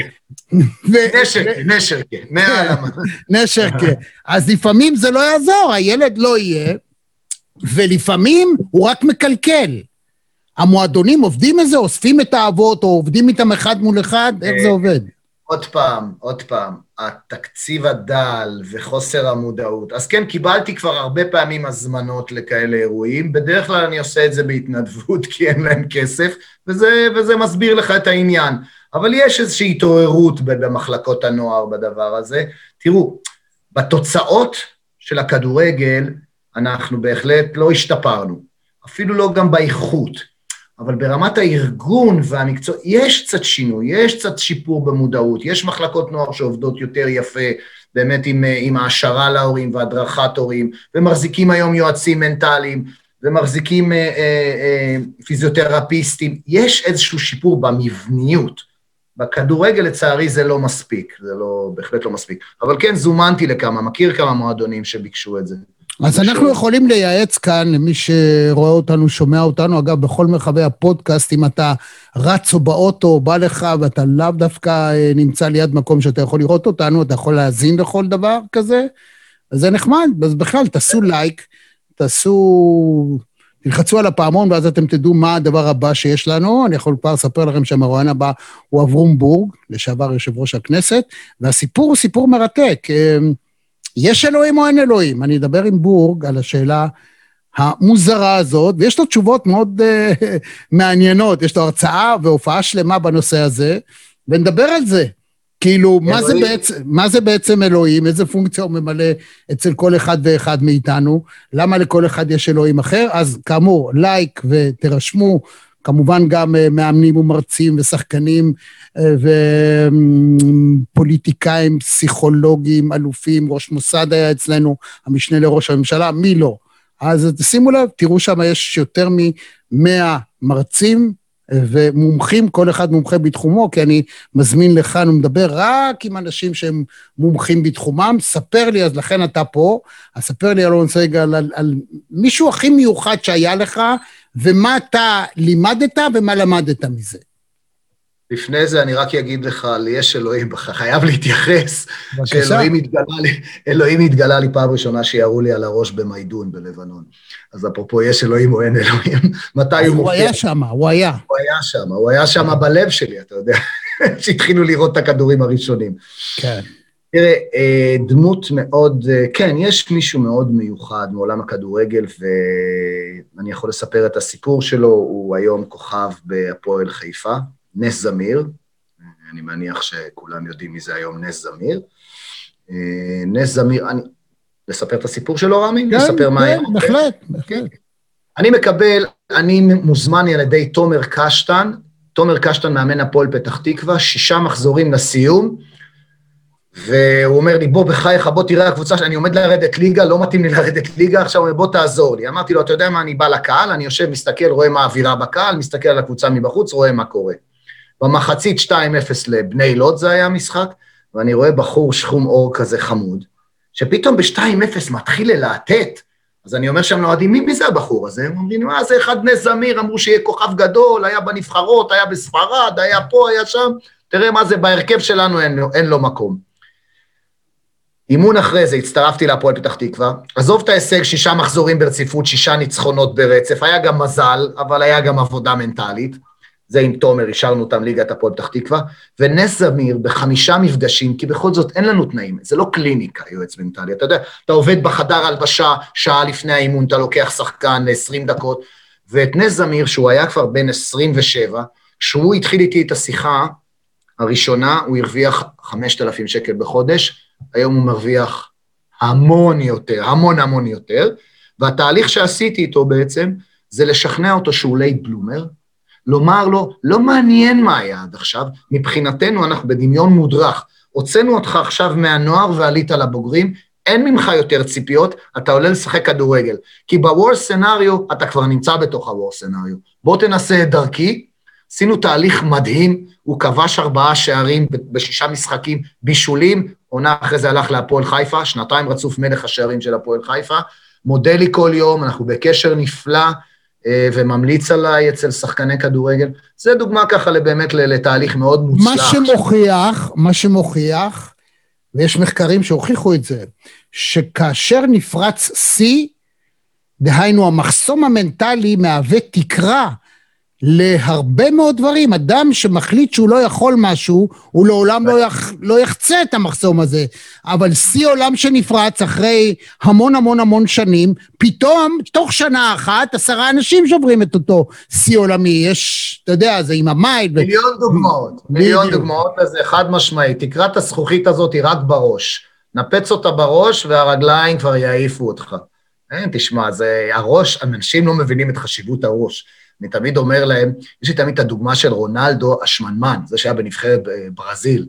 נשרקה, נשרקה, מהעלמה. <laughs> נשרקה. אז לפעמים זה לא יעזור, הילד לא יהיה, ולפעמים הוא רק מקלקל. המועדונים עובדים את זה, אוספים את האבות, או עובדים איתם אחד מול אחד? איך זה עובד? עוד פעם, עוד פעם, התקציב הדל וחוסר המודעות. אז כן, קיבלתי כבר הרבה פעמים הזמנות לכאלה אירועים. בדרך כלל אני עושה את זה בהתנדבות, <laughs> כי אין להם כסף, וזה, וזה מסביר לך את העניין. אבל יש איזושהי התעוררות במחלקות הנוער בדבר הזה. תראו, בתוצאות של הכדורגל, אנחנו בהחלט לא השתפרנו, אפילו לא גם באיכות. אבל ברמת הארגון והמקצוע, יש קצת שינוי, יש קצת שיפור במודעות, יש מחלקות נוער שעובדות יותר יפה, באמת עם, עם העשרה להורים והדרכת הורים, ומחזיקים היום יועצים מנטליים, ומחזיקים אה, אה, אה, פיזיותרפיסטים, יש איזשהו שיפור במבניות. בכדורגל לצערי זה לא מספיק, זה לא, בהחלט לא מספיק. אבל כן, זומנתי לכמה, מכיר כמה מועדונים שביקשו את זה. אז אנחנו יכולים לייעץ כאן למי שרואה אותנו, שומע אותנו, אגב, בכל מרחבי הפודקאסט, אם אתה רץ או באוטו, או בא לך, ואתה לאו דווקא אה, נמצא ליד מקום שאתה יכול לראות אותנו, אתה יכול להאזין לכל דבר כזה, אז זה נחמד. אז בכלל, תעשו לייק, תעשו... תלחצו על הפעמון, ואז אתם תדעו מה הדבר הבא שיש לנו. אני יכול כבר לספר לכם שהמרואיין הבא הוא אברום בורג, לשעבר יושב ראש הכנסת, והסיפור הוא סיפור מרתק. יש אלוהים או אין אלוהים? אני אדבר עם בורג על השאלה המוזרה הזאת, ויש לו תשובות מאוד uh, מעניינות, יש לו הרצאה והופעה שלמה בנושא הזה, ונדבר על זה. כאילו, מה זה, בעצם, מה זה בעצם אלוהים? איזה פונקציה הוא ממלא אצל כל אחד ואחד מאיתנו? למה לכל אחד יש אלוהים אחר? אז כאמור, לייק ותירשמו, כמובן גם אה, מאמנים ומרצים ושחקנים אה, ופוליטיקאים, פסיכולוגים, אלופים, ראש מוסד היה אצלנו, המשנה לראש הממשלה, מי לא? אז שימו לב, תראו שם יש יותר מ-100 מרצים ומומחים, כל אחד מומחה בתחומו, כי אני מזמין לכאן ומדבר רק עם אנשים שהם מומחים בתחומם. ספר לי, אז לכן אתה פה, אז ספר לי, אלון סגל, על, על מישהו הכי מיוחד שהיה לך, ומה אתה לימדת ומה למדת מזה. לפני זה אני רק אגיד לך יש אלוהים, <laughs> חייב להתייחס. שאלוהים התגלה לי, אלוהים התגלה לי פעם ראשונה שירו לי על הראש במיידון בלבנון. אז אפרופו יש אלוהים או אין אלוהים, <laughs> מתי הוא מופיע? הוא היה שם, הוא היה. הוא היה שם, הוא היה שם בלב שלי, אתה יודע, <laughs> שהתחילו לראות את הכדורים הראשונים. כן. תראה, אה, דמות מאוד, אה, כן, יש מישהו מאוד מיוחד מעולם הכדורגל, ואני יכול לספר את הסיפור שלו, הוא היום כוכב בהפועל חיפה, נס זמיר, אני מניח שכולם יודעים מי זה היום נס זמיר. אה, נס זמיר, אני... לספר את הסיפור שלו, רמי? כן, לספר מה כן, בהחלט, בהחלט. אני מקבל, אני מוזמן על ידי תומר קשטן, תומר קשטן מאמן הפועל פתח תקווה, שישה מחזורים לסיום, והוא אומר לי, בוא, בחייך, בוא תראה הקבוצה שאני עומד לרדת ליגה, לא מתאים לי לרדת ליגה, עכשיו הוא אומר, בוא תעזור לי. אמרתי לו, אתה יודע מה, אני בא לקהל, אני יושב, מסתכל, רואה מה האווירה בקהל, מסתכל על הקבוצה מבחוץ, רואה מה קורה. במחצית 2-0 לבני לוד זה היה המשחק, ואני רואה בחור שחום אור כזה חמוד, שפתאום ב-2-0 מתחיל ללהטט, אז אני אומר שם לאוהדים, מי זה הבחור הזה? הם אומרים, מה, זה אחד בני זמיר, אמרו שיהיה כוכב גדול, היה בנבחרות, היה בספרד, היה פה, היה שם, תראה מה זה, בהרכב שלנו אין, אין לו מקום. אימון אחרי זה, הצטרפתי להפועל פתח תקווה, עזוב את ההישג, שישה מחזורים ברציפות, שישה ניצחונות ברצף, היה גם מזל, אבל היה גם עבודה מנטלית. זה עם תומר, אישרנו אותם ליגת הפועל פתח תקווה, ונס זמיר בחמישה מפגשים, כי בכל זאת אין לנו תנאים, זה לא קליניקה, יועץ מנטלי, אתה יודע, אתה עובד בחדר הלבשה, שעה לפני האימון, אתה לוקח שחקן ל-20 דקות, ואת נס זמיר, שהוא היה כבר בן 27, כשהוא התחיל איתי את השיחה הראשונה, הוא הרוויח 5,000 שקל בחודש, היום הוא מרוויח המון יותר, המון המון יותר, והתהליך שעשיתי איתו בעצם, זה לשכנע אותו שהוא late bloomer, לומר לו, לא מעניין מה היה עד עכשיו, מבחינתנו אנחנו בדמיון מודרך. הוצאנו אותך עכשיו מהנוער ועלית לבוגרים, אין ממך יותר ציפיות, אתה עולה לשחק כדורגל. כי בוור סנאריו, אתה כבר נמצא בתוך הוור סנאריו. בוא תנסה את דרכי. עשינו תהליך מדהים, הוא כבש ארבעה שערים בשישה משחקים בישולים, עונה אחרי זה הלך להפועל חיפה, שנתיים רצוף מלך השערים של הפועל חיפה. מודה לי כל יום, אנחנו בקשר נפלא. אה, וממליץ עליי אצל שחקני כדורגל. זה דוגמה ככה באמת לתהליך מאוד מוצלח. מה שמוכיח, מה שמוכיח, ויש מחקרים שהוכיחו את זה, שכאשר נפרץ שיא, דהיינו המחסום המנטלי מהווה תקרה להרבה מאוד דברים. אדם שמחליט שהוא לא יכול משהו, הוא לעולם לא, יח, לא יחצה את המחסום הזה. אבל שיא עולם שנפרץ אחרי המון המון המון שנים, פתאום, תוך שנה אחת, עשרה אנשים שוברים את אותו שיא עולמי. יש, אתה יודע, זה עם המייל. מיליון ו... דוגמאות, מיליון דוגמאות לזה, חד משמעי. תקרת הזכוכית הזאת היא רק בראש. נפץ אותה בראש והרגליים כבר יעיפו אותך. אין, תשמע, זה הראש, אנשים לא מבינים את חשיבות הראש. אני תמיד אומר להם, יש לי תמיד את הדוגמה של רונלדו השמנמן, זה שהיה בנבחרת ברזיל,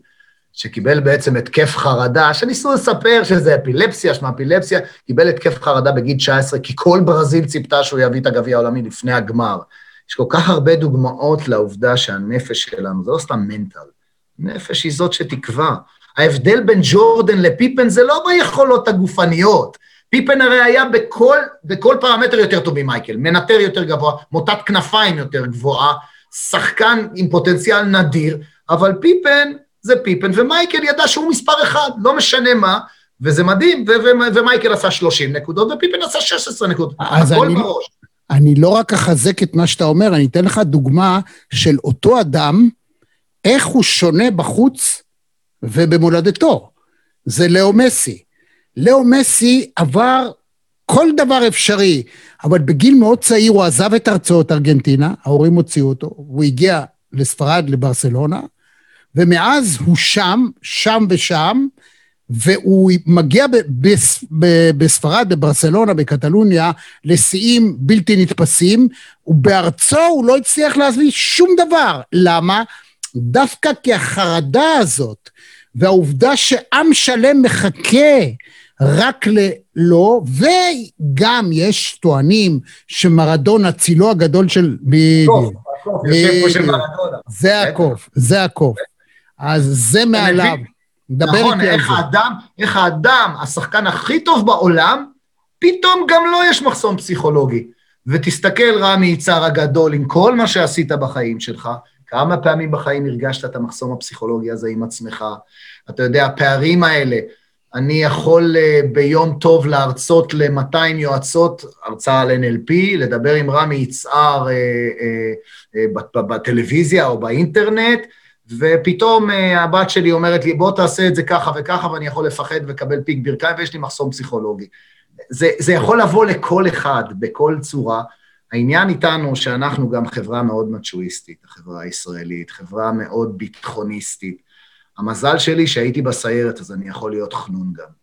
שקיבל בעצם התקף חרדה, שניסו לספר שזה אפילפסיה, שמה אפילפסיה, קיבל התקף חרדה בגיל 19, כי כל ברזיל ציפתה שהוא יביא את הגביע העולמי לפני הגמר. יש כל כך הרבה דוגמאות לעובדה שהנפש שלנו, זה לא סתם מנטל, נפש היא זאת שתקבע. ההבדל בין ג'ורדן לפיפן זה לא ביכולות הגופניות, פיפן הרי היה בכל, בכל פרמטר יותר טוב ממייקל, מנטר יותר גבוה, מוטת כנפיים יותר גבוהה, שחקן עם פוטנציאל נדיר, אבל פיפן זה פיפן, ומייקל ידע שהוא מספר אחד, לא משנה מה, וזה מדהים, ומייקל עשה 30 נקודות, ופיפן עשה 16 נקודות, הכל אני, בראש. אני לא רק אחזק את מה שאתה אומר, אני אתן לך דוגמה של אותו אדם, איך הוא שונה בחוץ ובמולדתו. זה לאו מסי. לאו מסי עבר כל דבר אפשרי, אבל בגיל מאוד צעיר הוא עזב את ארצו, את ארגנטינה, ההורים הוציאו אותו, הוא הגיע לספרד, לברסלונה, ומאז הוא שם, שם ושם, והוא מגיע בספרד, בברסלונה, בקטלוניה, לשיאים בלתי נתפסים, ובארצו הוא לא הצליח להביא שום דבר. למה? דווקא כי החרדה הזאת, והעובדה שעם שלם מחכה רק ללא, וגם יש טוענים שמרדונה, צילו הגדול של... הקוף, הקוף, יושב פה של מרדונה. זה הקוף, זה הקוף. אז זה מעליו. דבר נכון, איתי על זה. נכון, האדם, איך האדם, השחקן הכי טוב בעולם, פתאום גם לו יש מחסום פסיכולוגי. ותסתכל, רמי יצהר הגדול, עם כל מה שעשית בחיים שלך, כמה פעמים בחיים הרגשת את המחסום הפסיכולוגי הזה עם עצמך? אתה יודע, הפערים האלה, אני יכול uh, ביום טוב להרצות ל-200 יועצות, הרצאה על NLP, לדבר עם רמי יצהר uh, uh, בטלוויזיה או באינטרנט, ופתאום הבת שלי אומרת לי, בוא תעשה את זה ככה וככה, ואני יכול לפחד ולקבל פיק ברכיים, ויש לי מחסום פסיכולוגי. זה, זה יכול לבוא לכל אחד, בכל צורה. העניין איתנו שאנחנו גם חברה מאוד מצ'ואיסטית, החברה הישראלית, חברה מאוד ביטחוניסטית. המזל שלי שהייתי בסיירת, אז אני יכול להיות חנון גם.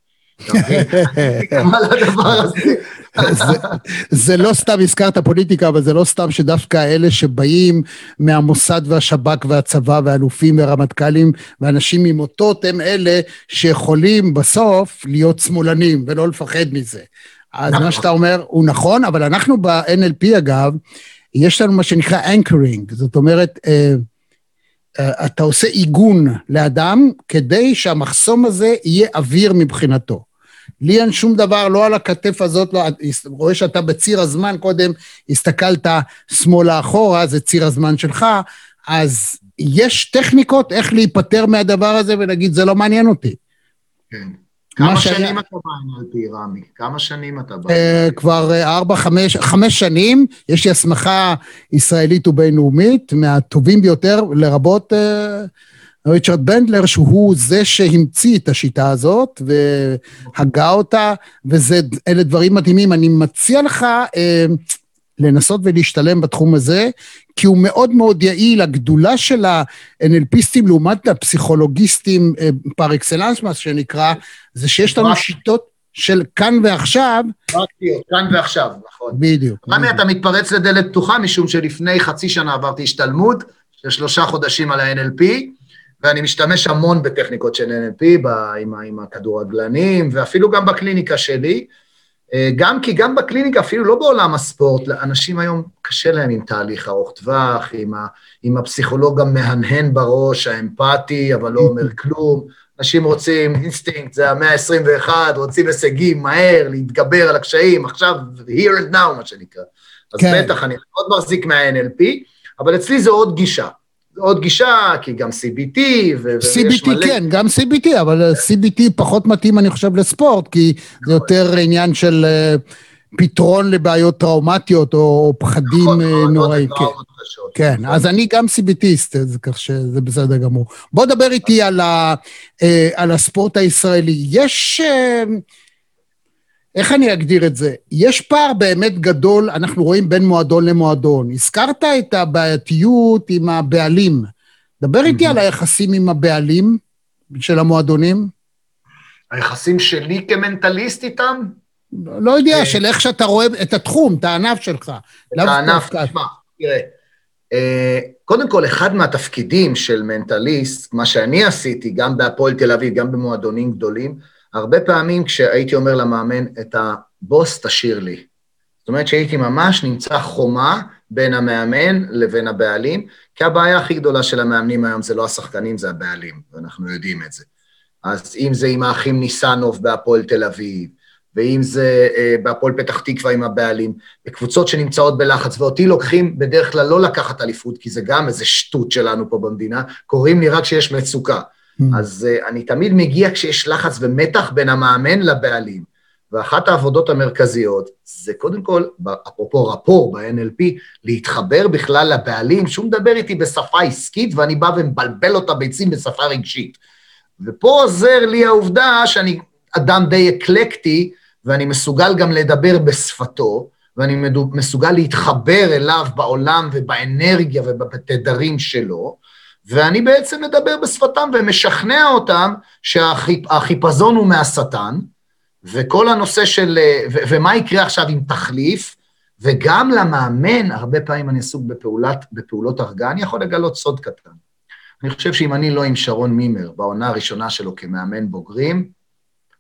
זה לא סתם הזכרת פוליטיקה, אבל זה לא סתם שדווקא אלה שבאים מהמוסד והשב"כ והצבא ואלופים ורמטכ"לים ואנשים ממוטות הם אלה שיכולים בסוף להיות שמאלנים ולא לפחד מזה. אז מה נכון. שאתה אומר הוא נכון, אבל אנחנו ב-NLP אגב, יש לנו מה שנקרא anchoring, זאת אומרת, אה, אתה עושה עיגון לאדם כדי שהמחסום הזה יהיה אוויר מבחינתו. לי אין שום דבר, לא על הכתף הזאת, לא, רואה שאתה בציר הזמן, קודם הסתכלת שמאלה אחורה, זה ציר הזמן שלך, אז יש טכניקות איך להיפטר מהדבר הזה ולהגיד, זה לא מעניין אותי. כן. כמה שנים אתה ב-NLP, רמי? כמה שנים אתה ב... אה, כבר אה, ארבע, חמש, חמש שנים. יש לי הסמכה ישראלית ובינלאומית, מהטובים ביותר, לרבות אה, ריצ'רד בנדלר, שהוא זה שהמציא את השיטה הזאת והגה אותה, ואלה דברים מדהימים. אני מציע לך... לנסות ולהשתלם בתחום הזה, כי הוא מאוד מאוד יעיל. הגדולה של ה-NLPיסטים לעומת הפסיכולוגיסטים פר אקסלנס, מה שנקרא, זה שיש לנו שיטות של כאן ועכשיו. פרקטיות, כאן ועכשיו, נכון. בדיוק. רמי, אתה מתפרץ לדלת פתוחה, משום שלפני חצי שנה עברתי השתלמות של שלושה חודשים על ה-NLP, ואני משתמש המון בטכניקות של NLP, עם, עם הכדורגלנים, ואפילו גם בקליניקה שלי. אה, גם כי גם בקליניקה, אפילו לא בעולם הספורט, אנשים היום קשה להם עם תהליך ארוך טווח, עם, ה, עם הפסיכולוג המהנהן בראש, האמפתי, אבל לא אומר <laughs> כלום. אנשים רוצים אינסטינקט, זה המאה ה-21, רוצים הישגים מהר, להתגבר על הקשיים, עכשיו, here and now, מה שנקרא. אז כן. בטח, אני מאוד מחזיק מה-NLP, אבל אצלי זו עוד גישה. עוד גישה, כי גם CBT, ו- CBT מלא... כן, גם CBT, אבל CBT פחות מתאים, אני חושב, לספורט, כי זה יותר עניין של אה, פתרון לבעיות טראומטיות או פחדים נכון, אה, נוראים. כן, כן נכון. אז אני גם CBTיסט, כך שזה בסדר גמור. בוא דבר איתי על, ה, אה, על הספורט הישראלי. יש... איך אני אגדיר את זה? יש פער באמת גדול, אנחנו רואים בין מועדון למועדון. הזכרת את הבעייתיות עם הבעלים. דבר איתי על היחסים עם הבעלים של המועדונים. היחסים שלי כמנטליסט איתם? לא יודע, אה, של איך שאתה רואה את התחום, את הענף שלך. את הענף, תשמע, תראה. אה, קודם כל, אחד מהתפקידים של מנטליסט, מה שאני עשיתי, גם בהפועל תל אביב, גם במועדונים גדולים, הרבה פעמים כשהייתי אומר למאמן, את הבוס תשאיר לי. זאת אומרת שהייתי ממש נמצא חומה בין המאמן לבין הבעלים, כי הבעיה הכי גדולה של המאמנים היום זה לא השחקנים, זה הבעלים, ואנחנו יודעים את זה. אז אם זה עם האחים ניסנוב בהפועל תל אביב, ואם זה אה, בהפועל פתח תקווה עם הבעלים, בקבוצות שנמצאות בלחץ, ואותי לוקחים בדרך כלל לא לקחת אליפות, כי זה גם איזה שטות שלנו פה במדינה, קוראים לי רק כשיש מצוקה. Mm. אז uh, אני תמיד מגיע כשיש לחץ ומתח בין המאמן לבעלים. ואחת העבודות המרכזיות זה קודם כל, אפרופו רפור ב-NLP, להתחבר בכלל לבעלים, שהוא מדבר איתי בשפה עסקית ואני בא ומבלבל לו את הביצים בשפה רגשית. ופה עוזר לי העובדה שאני אדם די אקלקטי, ואני מסוגל גם לדבר בשפתו, ואני מסוגל להתחבר אליו בעולם ובאנרגיה ובתדרים שלו, ואני בעצם מדבר בשפתם ומשכנע אותם שהחיפזון הוא מהשטן, וכל הנושא של, ו, ומה יקרה עכשיו עם תחליף, וגם למאמן, הרבה פעמים אני עסוק בפעולת, בפעולות הרגעה, אני יכול לגלות סוד קטן. אני חושב שאם אני לא עם שרון מימר בעונה הראשונה שלו כמאמן בוגרים,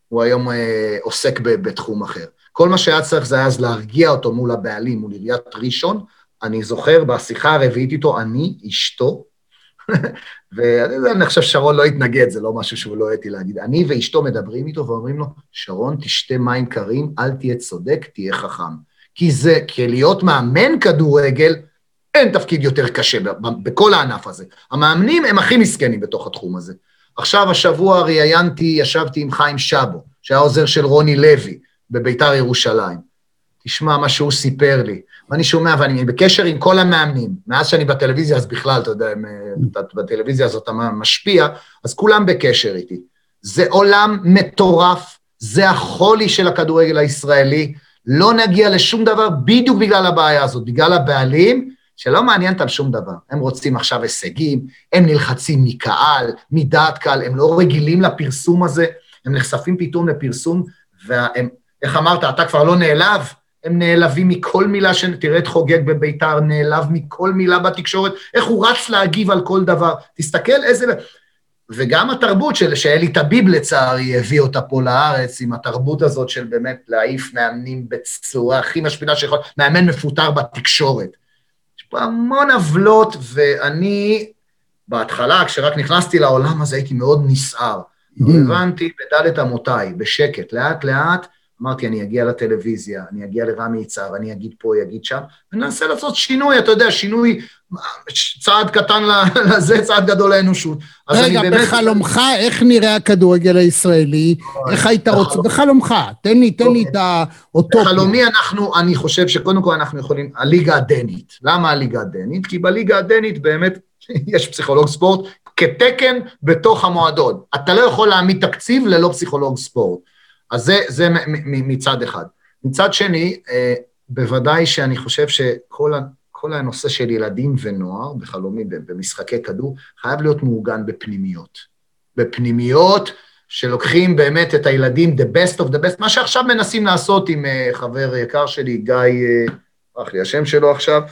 הוא היום אה, עוסק ב, בתחום אחר. כל מה שהיה צריך זה אז להרגיע אותו מול הבעלים, מול עיריית ראשון. אני זוכר בשיחה הרביעית איתו, אני, אשתו, ואני חושב ששרון לא התנגד, זה לא משהו שהוא לא אתי להגיד. אני ואשתו מדברים איתו ואומרים לו, שרון, תשתה מים קרים, אל תהיה צודק, תהיה חכם. כי זה, כי להיות מאמן כדורגל, אין תפקיד יותר קשה בכל הענף הזה. המאמנים הם הכי מסכנים בתוך התחום הזה. עכשיו, השבוע ראיינתי, ישבתי עם חיים שבו, שהיה עוזר של רוני לוי בביתר ירושלים. תשמע מה שהוא סיפר לי. ואני שומע, ואני בקשר עם כל המאמנים. מאז שאני בטלוויזיה, אז בכלל, אתה יודע, בטלוויזיה הזאת אתה משפיע, אז כולם בקשר איתי. זה עולם מטורף, זה החולי של הכדורגל הישראלי. לא נגיע לשום דבר בדיוק בגלל הבעיה הזאת, בגלל הבעלים, שלא מעניין אותם שום דבר. הם רוצים עכשיו הישגים, הם נלחצים מקהל, מדעת קהל, הם לא רגילים לפרסום הזה, הם נחשפים פתאום לפרסום, והם, איך אמרת, אתה כבר לא נעלב? הם נעלבים מכל מילה ש... תראה את חוגג בביתר, נעלב מכל מילה בתקשורת, איך הוא רץ להגיב על כל דבר. תסתכל איזה... וגם התרבות של שאלי טביב לצערי הביא אותה פה לארץ, עם התרבות הזאת של באמת להעיף מאמנים בצורה הכי משפילה שיכול, מאמן מפוטר בתקשורת. יש פה המון עוולות, ואני, בהתחלה, כשרק נכנסתי לעולם הזה, הייתי מאוד נסער. Mm. הבנתי בדלת אמותיי, בשקט, לאט-לאט, אמרתי, אני אגיע לטלוויזיה, אני אגיע לרמי יצהר, אני אגיד פה, אגיד שם, וננסה לעשות שינוי, אתה יודע, שינוי, צעד קטן <laughs> לזה, צעד גדול לאנושות. רגע, באמת... בחלומך, איך נראה הכדורגל הישראלי? איך היית רוצה? בחלומך, תן לי, תן לי את האוטופיה. בחלומי אנחנו, אני חושב שקודם כל אנחנו יכולים, הליגה הדנית. למה הליגה הדנית? כי בליגה הדנית באמת <laughs> יש פסיכולוג ספורט כתקן בתוך המועדון. אתה לא יכול להעמיד תקציב ללא פסיכולוג ספורט. אז זה, זה מצד אחד. מצד שני, אה, בוודאי שאני חושב שכל הנושא של ילדים ונוער, בחלומי, במשחקי כדור, חייב להיות מעוגן בפנימיות. בפנימיות שלוקחים באמת את הילדים, the best of the best, מה שעכשיו מנסים לעשות עם אה, חבר יקר שלי, גיא, ברח אה, לי השם שלו עכשיו,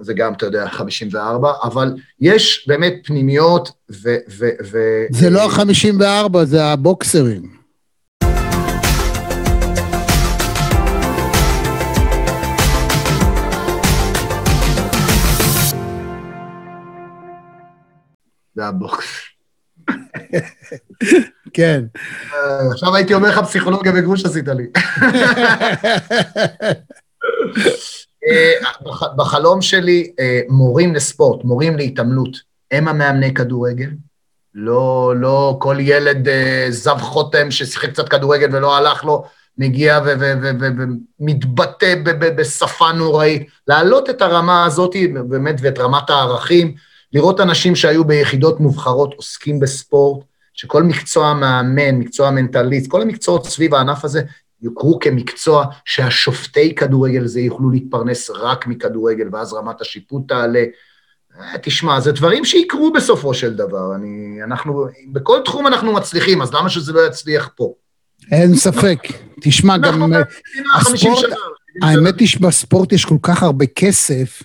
זה גם, אתה יודע, 54, אבל יש באמת פנימיות ו... ו, ו זה לא ה-54, זה הבוקסרים. זה הבוקס. כן. אה, עכשיו הייתי אומר לך פסיכולוגיה וגרוש עשית לי. אה, בחלום שלי, אה, מורים לספורט, מורים להתעמלות, הם המאמני כדורגל. לא, לא כל ילד זב חותם ששיחק קצת כדורגל ולא הלך לו, מגיע ומתבטא בשפה נוראית. להעלות את הרמה הזאת, באמת, ואת רמת הערכים. לראות אנשים שהיו ביחידות מובחרות עוסקים בספורט, שכל מקצוע מאמן, מקצוע מנטליסט, כל המקצועות סביב הענף הזה יוכרו כמקצוע שהשופטי כדורגל זה יוכלו להתפרנס רק מכדורגל, ואז רמת השיפוט תעלה. אה, תשמע, זה דברים שיקרו בסופו של דבר. אני, אנחנו, בכל תחום אנחנו מצליחים, אז למה שזה לא יצליח פה? אין ספק. תשמע, גם אה, הספורט, האמת היא שבספורט יש כל כך הרבה כסף,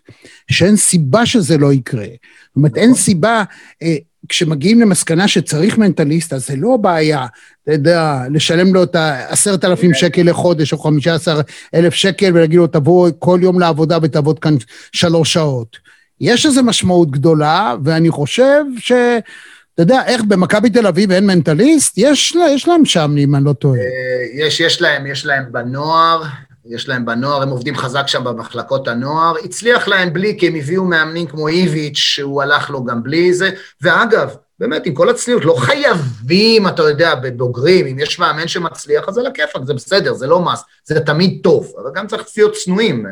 שאין סיבה שזה לא יקרה. זאת אומרת, אין נכון. סיבה, אה, כשמגיעים למסקנה שצריך מנטליסט, אז זה לא בעיה, אתה יודע, לשלם לו את העשרת אלפים כן. שקל לחודש, או חמישה עשר אלף שקל, ולהגיד לו, תבוא כל יום לעבודה ותעבוד כאן שלוש שעות. יש לזה משמעות גדולה, ואני חושב ש... אתה יודע, איך במכבי תל אביב אין מנטליסט? יש, יש להם שם, אם אני לא טועה. אה, יש, יש להם, יש להם בנוער, יש להם בנוער, הם עובדים חזק שם במחלקות הנוער. הצליח להם בלי, כי הם הביאו מאמנים כמו איביץ', שהוא הלך לו גם בלי זה. ואגב, באמת, עם כל הצניעות, לא חייבים, אתה יודע, בבוגרים, אם יש מאמן שמצליח, אז על הכיפאק, זה בסדר, זה לא מס, זה תמיד טוב, אבל גם צריך להיות צנועים. אה.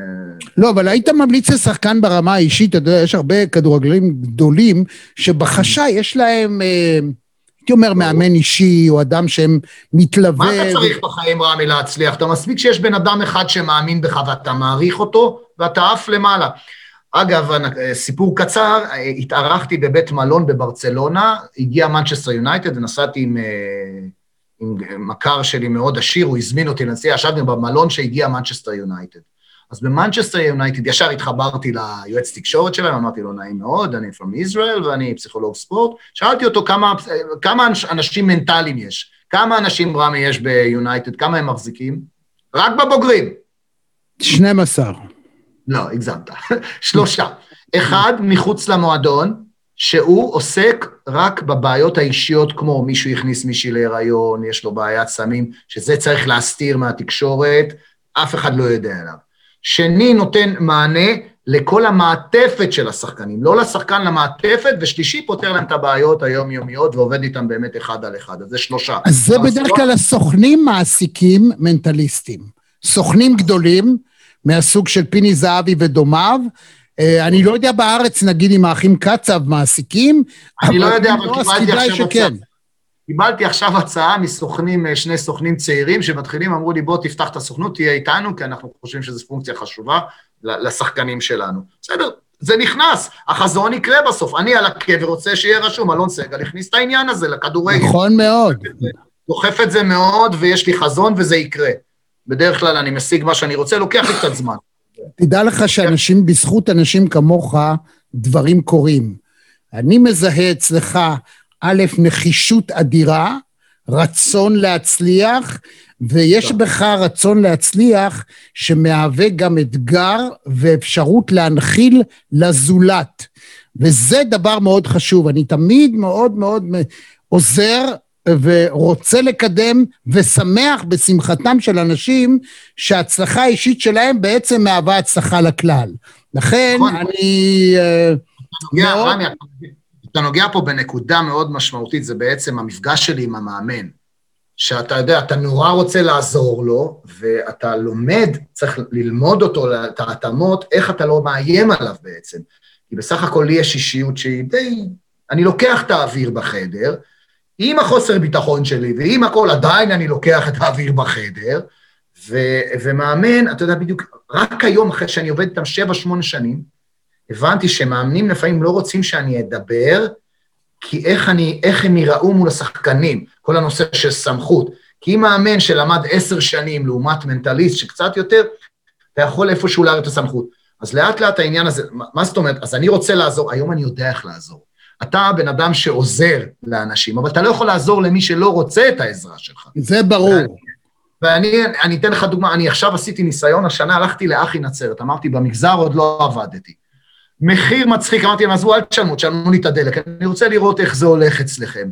לא, אבל היית ממליץ לשחקן ברמה האישית, אתה יודע, יש הרבה כדורגלים גדולים, שבחשאי יש להם... אה, הייתי אומר מאמן אישי, או אדם שהם מתלווה... מה אתה צריך בחיים, רמי, להצליח? אתה מספיק שיש בן אדם אחד שמאמין בך ואתה מעריך אותו, ואתה עף למעלה. אגב, סיפור קצר, התארחתי בבית מלון בברצלונה, הגיע מנצ'סטר יונייטד ונסעתי עם, עם מכר שלי מאוד עשיר, הוא הזמין אותי לנסיעה, ישבנו במלון שהגיע מנצ'סטר יונייטד. אז במנצ'סטר יונייטד ישר התחברתי ליועץ תקשורת שלהם, אמרתי לו, נעים מאוד, אני from Israel ואני פסיכולוג ספורט. שאלתי אותו כמה, כמה אנשים מנטליים יש, כמה אנשים רמי יש ביונייטד, כמה הם מחזיקים? רק בבוגרים. 12. לא, הגזמת. <laughs> שלושה. אחד מחוץ למועדון, שהוא עוסק רק בבעיות האישיות, כמו מישהו הכניס מישהי להיריון, יש לו בעיית סמים, שזה צריך להסתיר מהתקשורת, אף אחד לא יודע עליו. שני נותן מענה לכל המעטפת של השחקנים, לא לשחקן, למעטפת, ושלישי פותר להם את הבעיות היומיומיות ועובד איתם באמת אחד על אחד, אז זה שלושה. אז זה בדרך כלל הסוכנים מעסיקים מנטליסטים. סוכנים גדולים, מהסוג של פיני זהבי ודומיו, אה, אני לא יודע בארץ, נגיד, אם האחים קצב מעסיקים, אני לא יודע, אבל לא, קיבלתי עכשיו. קיבלתי עכשיו הצעה מסוכנים, אה, שני סוכנים צעירים שמתחילים, אמרו לי, בוא תפתח את הסוכנות, תהיה איתנו, כי אנחנו חושבים שזו פונקציה חשובה לשחקנים שלנו. בסדר, זה נכנס, החזון יקרה בסוף. אני על הקבר רוצה שיהיה רשום, אלון סגל הכניס את העניין הזה לכדורגל. נכון מאוד. דוחף את זה מאוד, ויש לי חזון וזה יקרה. בדרך כלל אני משיג מה שאני רוצה, לוקח לי קצת זמן. תדע לך שאנשים, בזכות אנשים כמוך, דברים קורים. אני מזהה אצלך א', נחישות אדירה, רצון להצליח, ויש בך רצון להצליח שמהווה גם אתגר ואפשרות להנחיל לזולת. וזה דבר מאוד חשוב. אני תמיד מאוד מאוד עוזר ורוצה לקדם ושמח בשמחתם של אנשים שההצלחה האישית שלהם בעצם מהווה הצלחה לכלל. לכן נכון. אני... אה, מאוד... אתה נוגע פה בנקודה מאוד משמעותית, זה בעצם המפגש שלי עם המאמן. שאתה יודע, אתה נורא רוצה לעזור לו, ואתה לומד, צריך ללמוד אותו, את ההתאמות, איך אתה לא מאיים עליו בעצם. כי בסך הכל לי יש אישיות שהיא די... אני לוקח את האוויר בחדר, עם החוסר ביטחון שלי ועם הכל, עדיין אני לוקח את האוויר בחדר, ו- ומאמן, אתה יודע בדיוק, רק היום, אחרי שאני עובד איתם שבע, שמונה שנים, הבנתי שמאמנים לפעמים לא רוצים שאני אדבר, כי איך, אני, איך הם יראו מול השחקנים, כל הנושא של סמכות. כי אם מאמן שלמד עשר שנים לעומת מנטליסט שקצת יותר, אתה יכול איפשהו להראות את הסמכות. אז לאט לאט העניין הזה, מה זאת אומרת? אז אני רוצה לעזור, היום אני יודע איך לעזור. אתה בן אדם שעוזר לאנשים, אבל אתה לא יכול לעזור למי שלא רוצה את העזרה שלך. זה ברור. ואני אני אתן לך דוגמה, אני עכשיו עשיתי ניסיון, השנה הלכתי לאחי נצרת, אמרתי, במגזר עוד לא עבדתי. מחיר מצחיק, אמרתי להם, עזבו, אל תשלמו, תשלמו לי את הדלק, אני רוצה לראות איך זה הולך אצלכם.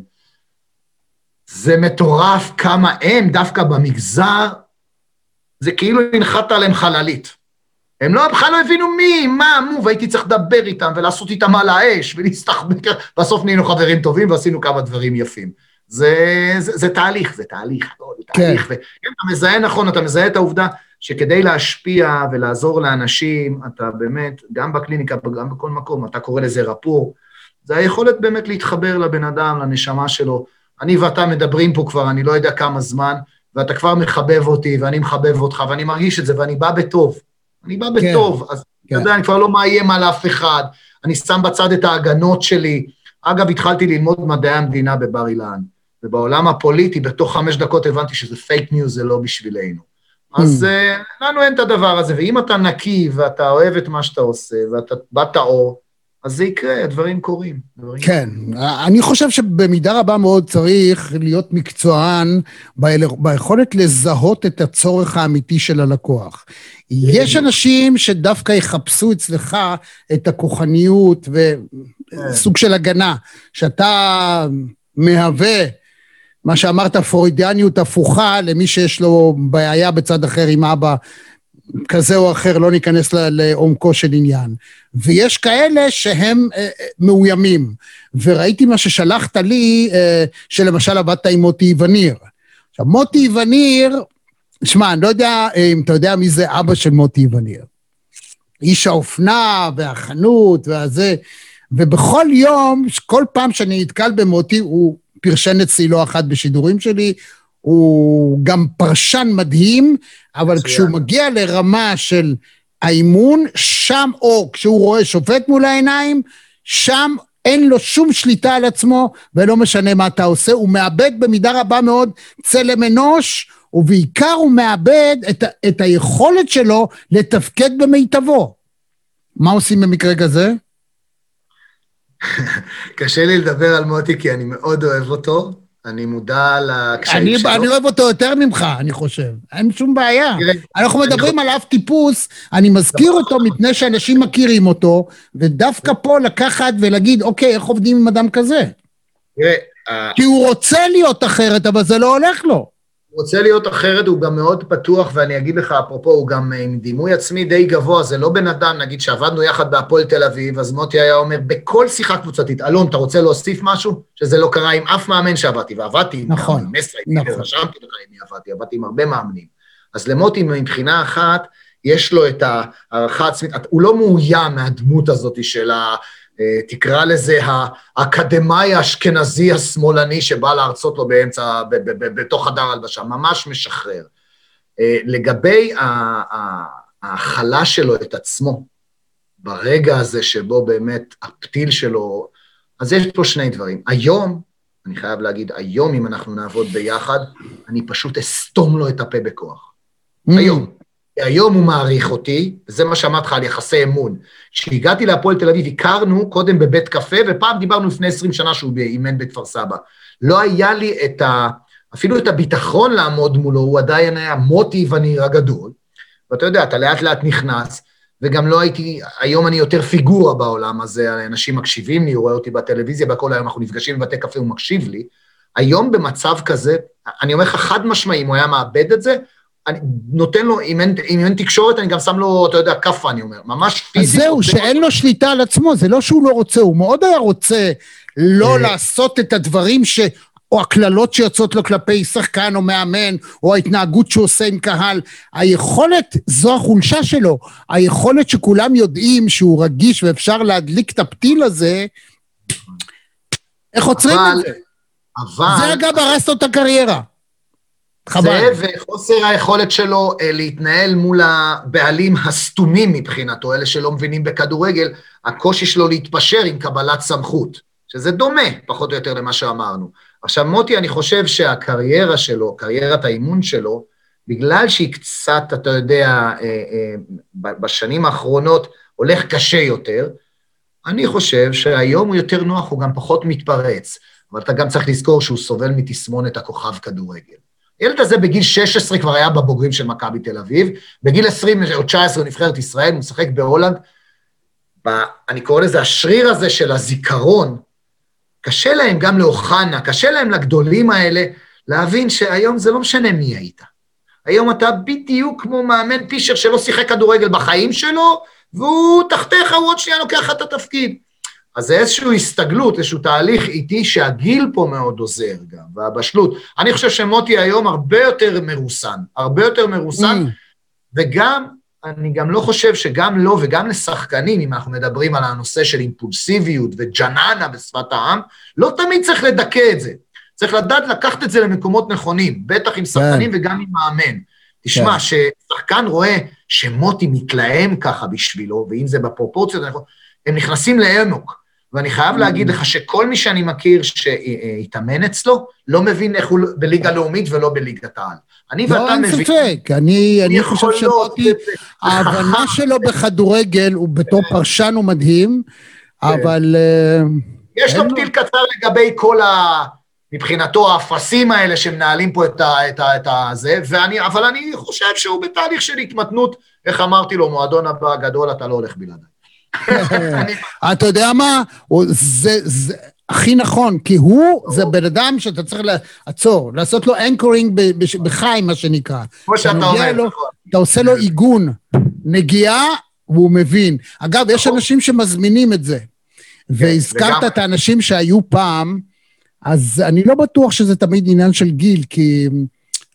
זה מטורף כמה הם, דווקא במגזר, זה כאילו הנחת עליהם חללית. הם לא, בכלל לא הבינו מי, מה, מו, והייתי צריך לדבר איתם ולעשות איתם על האש ולהסתחבק, בסוף נהיינו חברים טובים ועשינו כמה דברים יפים. זה, זה, זה תהליך, זה תהליך, לא, זה כן. תהליך. וכן, אתה מזהה נכון, אתה מזהה את העובדה שכדי להשפיע ולעזור לאנשים, אתה באמת, גם בקליניקה, גם בכל מקום, אתה קורא לזה רפור, זה היכולת באמת להתחבר לבן אדם, לנשמה שלו. אני ואתה מדברים פה כבר, אני לא יודע כמה זמן, ואתה כבר מחבב אותי, ואני מחבב אותך, ואני מרגיש את זה, ואני בא בטוב. אני בא כן, בטוב, אז כן. אתה יודע, אני כבר לא מאיים על אף אחד, אני שם בצד את ההגנות שלי. אגב, התחלתי ללמוד מדעי המדינה בבר אילן, ובעולם הפוליטי, בתוך חמש דקות הבנתי שזה פייק ניוז, זה לא בשבילנו. אז uh, לנו אין את הדבר הזה, ואם אתה נקי ואתה אוהב את מה שאתה עושה, ואתה באת אור, אז זה יקרה, הדברים קורים. כן, קורים. אני חושב שבמידה רבה מאוד צריך להיות מקצוען ביכולת לזהות את הצורך האמיתי של הלקוח. יש אנשים שדווקא יחפשו אצלך את הכוחניות וסוג כן. של הגנה, שאתה מהווה, מה שאמרת, פרוידיאניות הפוכה למי שיש לו בעיה בצד אחר עם אבא כזה או אחר, לא ניכנס לעומקו של עניין. ויש כאלה שהם אה, אה, מאוימים. וראיתי מה ששלחת לי, אה, שלמשל עבדת עם מוטי וניר. עכשיו, מוטי וניר, שמע, אני לא יודע אם אתה יודע מי זה אבא של מוטי וניר. איש האופנה והחנות והזה, ובכל יום, כל פעם שאני נתקל במוטי, הוא פרשן אצלי לא אחת בשידורים שלי, הוא גם פרשן מדהים, אבל כשהוא מגיע לרמה של האימון, שם, או כשהוא רואה שופט מול העיניים, שם אין לו שום שליטה על עצמו, ולא משנה מה אתה עושה, הוא מאבד במידה רבה מאוד צלם אנוש, ובעיקר הוא מאבד את, את היכולת שלו לתפקד במיטבו. מה עושים במקרה כזה? קשה לי לדבר על מוטי כי אני מאוד אוהב אותו, אני מודע לקשיים שלו. אני אוהב אותו יותר ממך, אני חושב. אין שום בעיה. אנחנו מדברים על אף טיפוס, אני מזכיר אותו מפני שאנשים מכירים אותו, ודווקא פה לקחת ולהגיד, אוקיי, איך עובדים עם אדם כזה? תראה... כי הוא רוצה להיות אחרת, אבל זה לא הולך לו. הוא רוצה להיות אחרת, הוא גם מאוד פתוח, ואני אגיד לך, אפרופו, הוא גם עם דימוי עצמי די גבוה, זה לא בן אדם, נגיד שעבדנו יחד בהפועל תל אביב, אז מוטי היה אומר, בכל שיחה קבוצתית, אלון, אתה רוצה להוסיף משהו? שזה לא קרה עם אף מאמן שעבדתי, ועבדתי נכון, עם מסי, נכון. ורשמתי לך עם מי עבדתי, עבדתי עם הרבה מאמנים. אז למוטי, מבחינה אחת, יש לו את הערכה עצמית, הוא לא מאוים מהדמות הזאת של ה... תקרא לזה האקדמאי האשכנזי השמאלני שבא להרצות לו באמצע, בתוך חדר הלבשה, ממש משחרר. אה, לגבי ההכלה שלו את עצמו, ברגע הזה שבו באמת הפתיל שלו, אז יש פה שני דברים. היום, אני חייב להגיד, היום אם אנחנו נעבוד ביחד, אני פשוט אסתום לו את הפה בכוח. Mm. היום. היום הוא מעריך אותי, וזה מה שאמרתי לך על יחסי אמון. כשהגעתי להפועל תל אביב, הכרנו קודם בבית קפה, ופעם דיברנו לפני 20 שנה שהוא אימן בכפר סבא. לא היה לי את ה... אפילו את הביטחון לעמוד מולו, הוא עדיין היה מוטי וניר הגדול. ואתה יודע, אתה לאט לאט נכנס, וגם לא הייתי, היום אני יותר פיגורה בעולם הזה, אנשים מקשיבים לי, הוא רואה אותי בטלוויזיה, בכל היום אנחנו נפגשים בבתי קפה, הוא מקשיב לי. היום במצב כזה, אני אומר לך חד משמעי, אם הוא היה מאבד את זה, אני נותן לו, אם אין, אם אין תקשורת, אני גם שם לו, אתה יודע, כאפה, אני אומר, ממש פיזית. אז זהו, שאין לו שליטה על עצמו, זה לא שהוא לא רוצה, הוא מאוד היה רוצה לא אה. לעשות את הדברים ש... או הקללות שיוצאות לו כלפי שחקן או מאמן, או ההתנהגות שהוא עושה עם קהל. היכולת, זו החולשה שלו. היכולת שכולם יודעים שהוא רגיש ואפשר להדליק את הפתיל הזה, איך עוצרים את זה? אבל... זה אגב הרס לו את הקריירה. חבל. זה וחוסר היכולת שלו אה, להתנהל מול הבעלים הסתומים מבחינתו, אלה שלא מבינים בכדורגל, הקושי שלו להתפשר עם קבלת סמכות, שזה דומה פחות או יותר למה שאמרנו. עכשיו, מוטי, אני חושב שהקריירה שלו, קריירת האימון שלו, בגלל שהיא קצת, אתה יודע, אה, אה, בשנים האחרונות הולך קשה יותר, אני חושב שהיום הוא יותר נוח, הוא גם פחות מתפרץ. אבל אתה גם צריך לזכור שהוא סובל מתסמונת הכוכב כדורגל. הילד הזה בגיל 16 כבר היה בבוגרים של מכבי תל אביב, בגיל 20 או 19 הוא נבחרת ישראל, הוא משחק בהולנד. ב, אני קורא לזה השריר הזה של הזיכרון, קשה להם גם לאוחנה, קשה להם לגדולים האלה להבין שהיום זה לא משנה מי היית. היום אתה בדיוק כמו מאמן פישר שלא שיחק כדורגל בחיים שלו, והוא תחתיך, הוא עוד שנייה לוקח את התפקיד. אז זה איזושהי הסתגלות, איזשהו תהליך איטי שהגיל פה מאוד עוזר גם, והבשלות. אני חושב שמוטי היום הרבה יותר מרוסן, הרבה יותר מרוסן, mm. וגם, אני גם לא חושב שגם לו וגם לשחקנים, אם אנחנו מדברים על הנושא של אימפולסיביות וג'ננה בשפת העם, לא תמיד צריך לדכא את זה. צריך לדעת לקחת את זה למקומות נכונים, בטח עם שחקנים כן. וגם עם מאמן. תשמע, כן. ששחקן רואה שמוטי מתלהם ככה בשבילו, ואם זה בפרופורציות, הם נכנסים לאמוק. ואני חייב להגיד לך שכל מי שאני מכיר שהתאמן אצלו, לא מבין איך הוא בליגה לאומית ולא בליגת העל. אני לא, ואתה מבין... לא, אין ספק. אני, אני חושב שמוטי, ההבנה <laughs> שלו בכדורגל, הוא בתור כן. פרשן הוא מדהים, כן. אבל... אה, יש לו פתיל קצר לגבי כל ה... מבחינתו, האפסים האלה שמנהלים פה את, ה, את, ה, את הזה, ואני, אבל אני חושב שהוא בתהליך של התמתנות, איך אמרתי לו, מועדון הבא הגדול, אתה לא הולך בלעדיי. <laughs> אתה יודע מה? זה, זה הכי נכון, כי הוא זה בן אדם שאתה צריך לעצור, לעשות לו אנקורינג בחיים, מה שנקרא. כמו שאתה אומר, לו, נכון. אתה עושה לו עיגון, נגיעה, והוא מבין. אגב, יש נכון. אנשים שמזמינים את זה. כן, והזכרת את האנשים שהיו פעם, אז אני לא בטוח שזה תמיד עניין של גיל, כי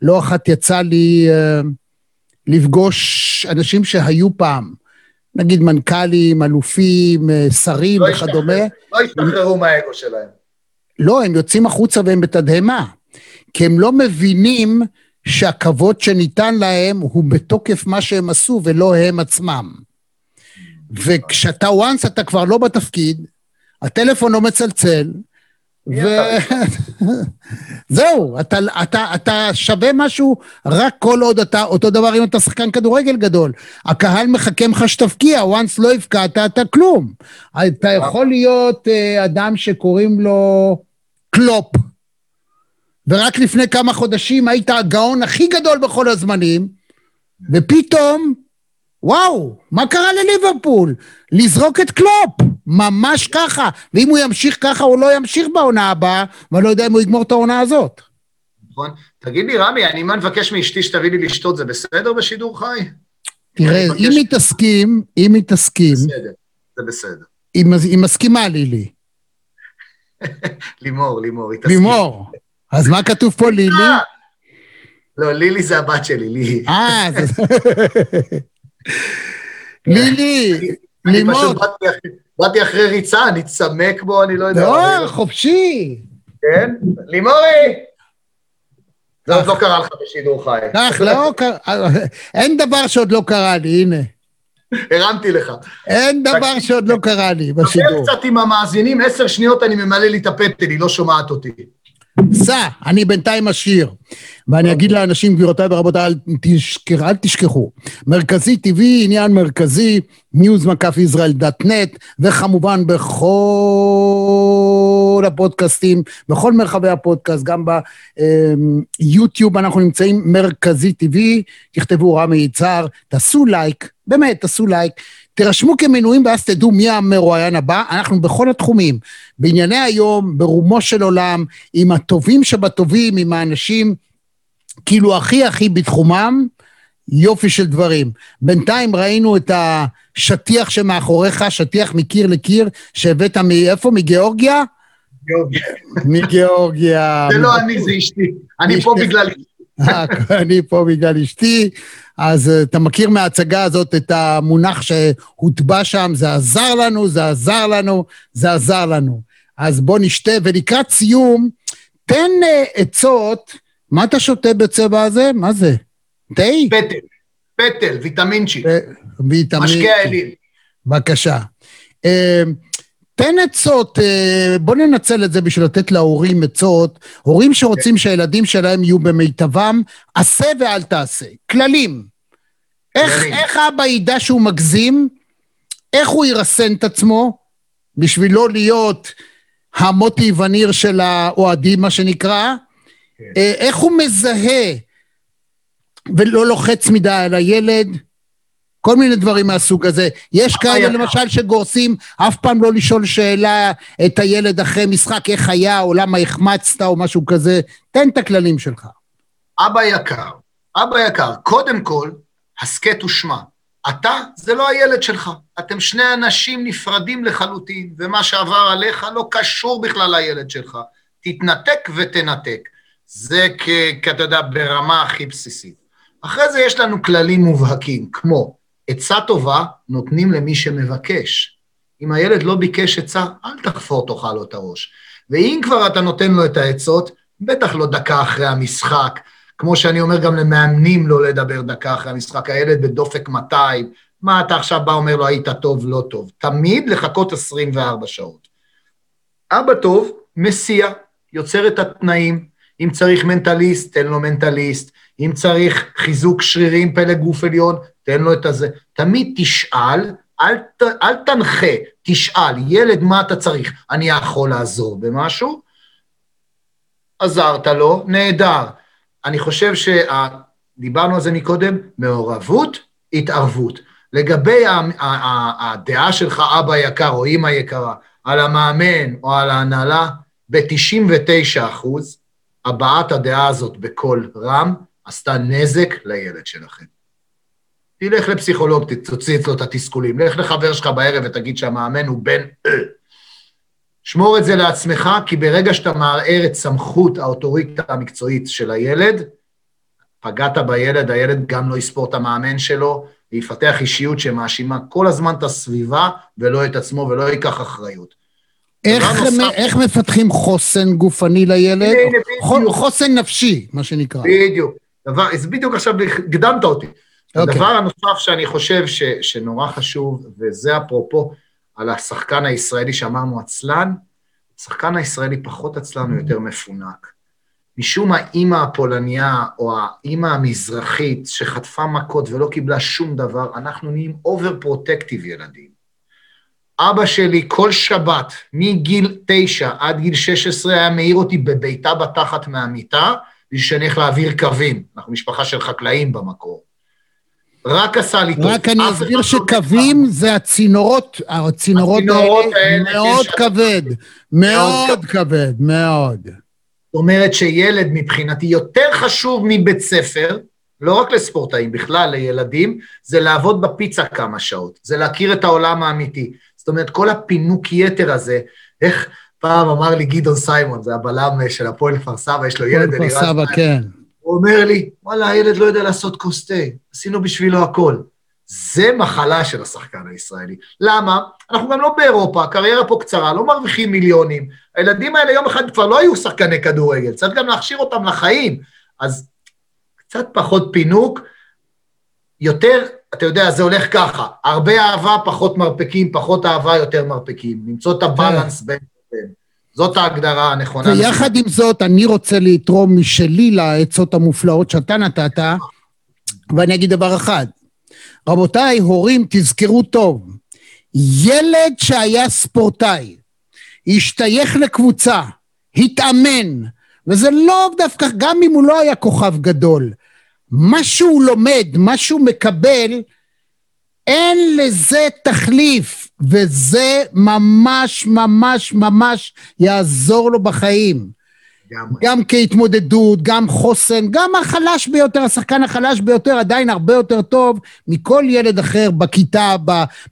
לא אחת יצא לי uh, לפגוש אנשים שהיו פעם. נגיד מנכ"לים, אלופים, אה, שרים לא וכדומה. לא השתחררו מהאגו שלהם. לא, הם יוצאים החוצה והם בתדהמה. כי הם לא מבינים שהכבוד שניתן להם הוא בתוקף מה שהם עשו ולא הם עצמם. וכשאתה once אתה כבר לא בתפקיד, הטלפון לא מצלצל, וזהו, <laughs> אתה, אתה, אתה שווה משהו רק כל עוד אתה, אותו דבר אם אתה שחקן כדורגל גדול. הקהל מחכה ממך שתבקיע, once לא הבקעת, אתה כלום. אתה יכול להיות uh, אדם שקוראים לו קלופ, ורק לפני כמה חודשים היית הגאון הכי גדול בכל הזמנים, ופתאום, וואו, מה קרה לליברפול? לזרוק את קלופ, ממש ככה. ואם הוא ימשיך ככה, הוא לא ימשיך בעונה הבאה, ואני לא יודע אם הוא יגמור את העונה הזאת. נכון. תגיד לי, רמי, אני מה נבקש מאשתי שתביא לי לשתות, זה בסדר בשידור חי? תראה, אם היא תסכים, אם היא תסכים... בסדר, זה בסדר. היא מסכימה לי לי. <laughs> לימור, לימור, היא תסכים. לימור. אז מה כתוב פה, לילי? לא, לילי זה הבת שלי, לילי. אה, זה... <laughs> לילי, לימור. באתי אחרי ריצה, אני צמק בו, אני לא יודע. לא, חופשי. כן? לימורי! זה עוד לא קרה לך בשידור חי. כך, לא קרה, אין דבר שעוד לא קרה לי, הנה. הרמתי לך. אין דבר שעוד לא קרה לי בשידור. דבר קצת עם המאזינים, עשר שניות אני ממלא לי את הפטל, היא לא שומעת אותי. סע, אני בינתיים אשיר. ואני אגיד לאנשים, גבירותיי ורבותיי, אל, תשכח, אל תשכחו. מרכזי TV, עניין מרכזי, נט, וכמובן בכל הפודקאסטים, בכל מרחבי הפודקאסט, גם ביוטיוב אנחנו נמצאים מרכזי TV, תכתבו רמי יצהר, תעשו לייק, באמת, תעשו לייק. תירשמו כמנויים ואז תדעו מי המרואיין הבא. אנחנו בכל התחומים, בענייני היום, ברומו של עולם, עם הטובים שבטובים, עם האנשים כאילו הכי הכי בתחומם, יופי של דברים. בינתיים ראינו את השטיח שמאחוריך, שטיח מקיר לקיר, שהבאת מאיפה? מגיאורגיה? גיאורגיה. מגיאורגיה. זה לא אני, זה אשתי. אני פה בגלל אשתי. <laughs> אני פה בגלל אשתי. אז uh, אתה מכיר מההצגה הזאת את המונח שהוטבע שם, זה עזר לנו, זה עזר לנו, זה עזר לנו. אז בוא נשתה, ולקראת סיום, תן uh, עצות, מה אתה שותה בצבע הזה? מה זה? תה? פטל, פטל, ויטמינצ'י. ויטמינצ'י. משקה האלים. בבקשה. תן עצות, בוא ננצל את זה בשביל לתת להורים עצות, הורים שרוצים שהילדים שלהם יהיו במיטבם, עשה ואל תעשה, כללים. איך, איך אבא ידע שהוא מגזים? איך הוא ירסן את עצמו בשביל לא להיות המוטי וניר של האוהדים, מה שנקרא? כן. איך הוא מזהה ולא לוחץ מדי על הילד? כל מיני דברים מהסוג הזה. יש כאלה למשל שגורסים אף פעם לא לשאול שאלה את הילד אחרי משחק איך היה או למה החמצת או משהו כזה. תן את הכללים שלך. אבא יקר, אבא יקר, קודם כל, הסכת ושמע. אתה זה לא הילד שלך, אתם שני אנשים נפרדים לחלוטין, ומה שעבר עליך לא קשור בכלל לילד שלך. תתנתק ותנתק. זה כ... אתה יודע, ברמה הכי בסיסית. אחרי זה יש לנו כללים מובהקים, כמו עצה טובה נותנים למי שמבקש. אם הילד לא ביקש עצה, אל תחפור תאכל לו את הראש. ואם כבר אתה נותן לו את העצות, בטח לא דקה אחרי המשחק, כמו שאני אומר גם למאמנים לא לדבר דקה אחרי המשחק, הילד בדופק 200, מה אתה עכשיו בא אומר לו היית טוב, לא טוב. תמיד לחכות 24 שעות. אבא טוב, מסיע, יוצר את התנאים, אם צריך מנטליסט, תן לו מנטליסט, אם צריך חיזוק שרירים, פלג גוף עליון, תן לו את הזה. תמיד תשאל, אל, ת, אל תנחה, תשאל, ילד, מה אתה צריך? אני יכול לעזור במשהו? עזרת לו, נהדר. אני חושב שדיברנו על זה מקודם, מעורבות, התערבות. לגבי הדעה שלך, אבא יקר או אימא יקרה, על המאמן או על ההנהלה, ב-99 אחוז, הבעת הדעה הזאת בקול רם עשתה נזק לילד שלכם. תלך לפסיכולוג, תוציא אצלו את התסכולים, לך לחבר שלך בערב ותגיד שהמאמן הוא בן אה. שמור את זה לעצמך, כי ברגע שאתה מערער את סמכות האוטוריטה המקצועית של הילד, פגעת בילד, הילד גם לא יספור את המאמן שלו, ויפתח אישיות שמאשימה כל הזמן את הסביבה ולא את עצמו ולא ייקח אחריות. איך, נוסף... איך מפתחים חוסן גופני לילד? הנה, חוסן נפשי, מה שנקרא. בדיוק. דבר, בדיוק עכשיו הקדמת אותי. Okay. אוקיי. הדבר הנוסף שאני חושב ש, שנורא חשוב, וזה אפרופו על השחקן הישראלי שאמרנו עצלן, השחקן הישראלי פחות עצלן ויותר מפונק. משום האימא הפולניה או האימא המזרחית שחטפה מכות ולא קיבלה שום דבר, אנחנו נהיים over protective ילדים. אבא שלי כל שבת, מגיל תשע עד גיל שש עשרה, היה מעיר אותי בביתה בתחת מהמיטה, בשביל שאני איך להעביר קווים. אנחנו משפחה של חקלאים במקור. רק עשה לי טוב. רק אני אסביר לא שקווים זה הצינורות, הצינורות האלה מאוד כבד, מאוד כבד, מאוד. זאת אומרת שילד מבחינתי יותר חשוב מבית ספר, לא רק לספורטאים, בכלל לילדים, זה לעבוד בפיצה כמה שעות, זה להכיר את העולם האמיתי. זאת אומרת, כל הפינוק יתר הזה, איך פעם אמר לי גדעון סיימון, זה הבלם של הפועל כפר סבא, יש לו ילד, הפועל כפר סבא, כן. הוא אומר לי, וואלה, הילד לא יודע לעשות כוס תה, עשינו בשבילו הכל. זה מחלה של השחקן הישראלי. למה? אנחנו גם לא באירופה, הקריירה פה קצרה, לא מרוויחים מיליונים. הילדים האלה יום אחד כבר לא יהיו שחקני כדורגל, צריך גם להכשיר אותם לחיים. אז קצת פחות פינוק, יותר, אתה יודע, זה הולך ככה, הרבה אהבה, פחות מרפקים, פחות אהבה, יותר מרפקים. למצוא את הבלנס בין... זאת ההגדרה הנכונה. ויחד עם זאת, אני רוצה לתרום משלי לעצות המופלאות שאתה נתת, ואני אגיד דבר אחד. רבותיי, הורים, תזכרו טוב, ילד שהיה ספורטאי, השתייך לקבוצה, התאמן, וזה לא דווקא, גם אם הוא לא היה כוכב גדול, מה שהוא לומד, מה שהוא מקבל, אין לזה תחליף, וזה ממש ממש ממש יעזור לו בחיים. גם, כהתמודדות, גם חוסן, גם החלש ביותר, השחקן החלש ביותר עדיין הרבה יותר טוב מכל ילד אחר בכיתה,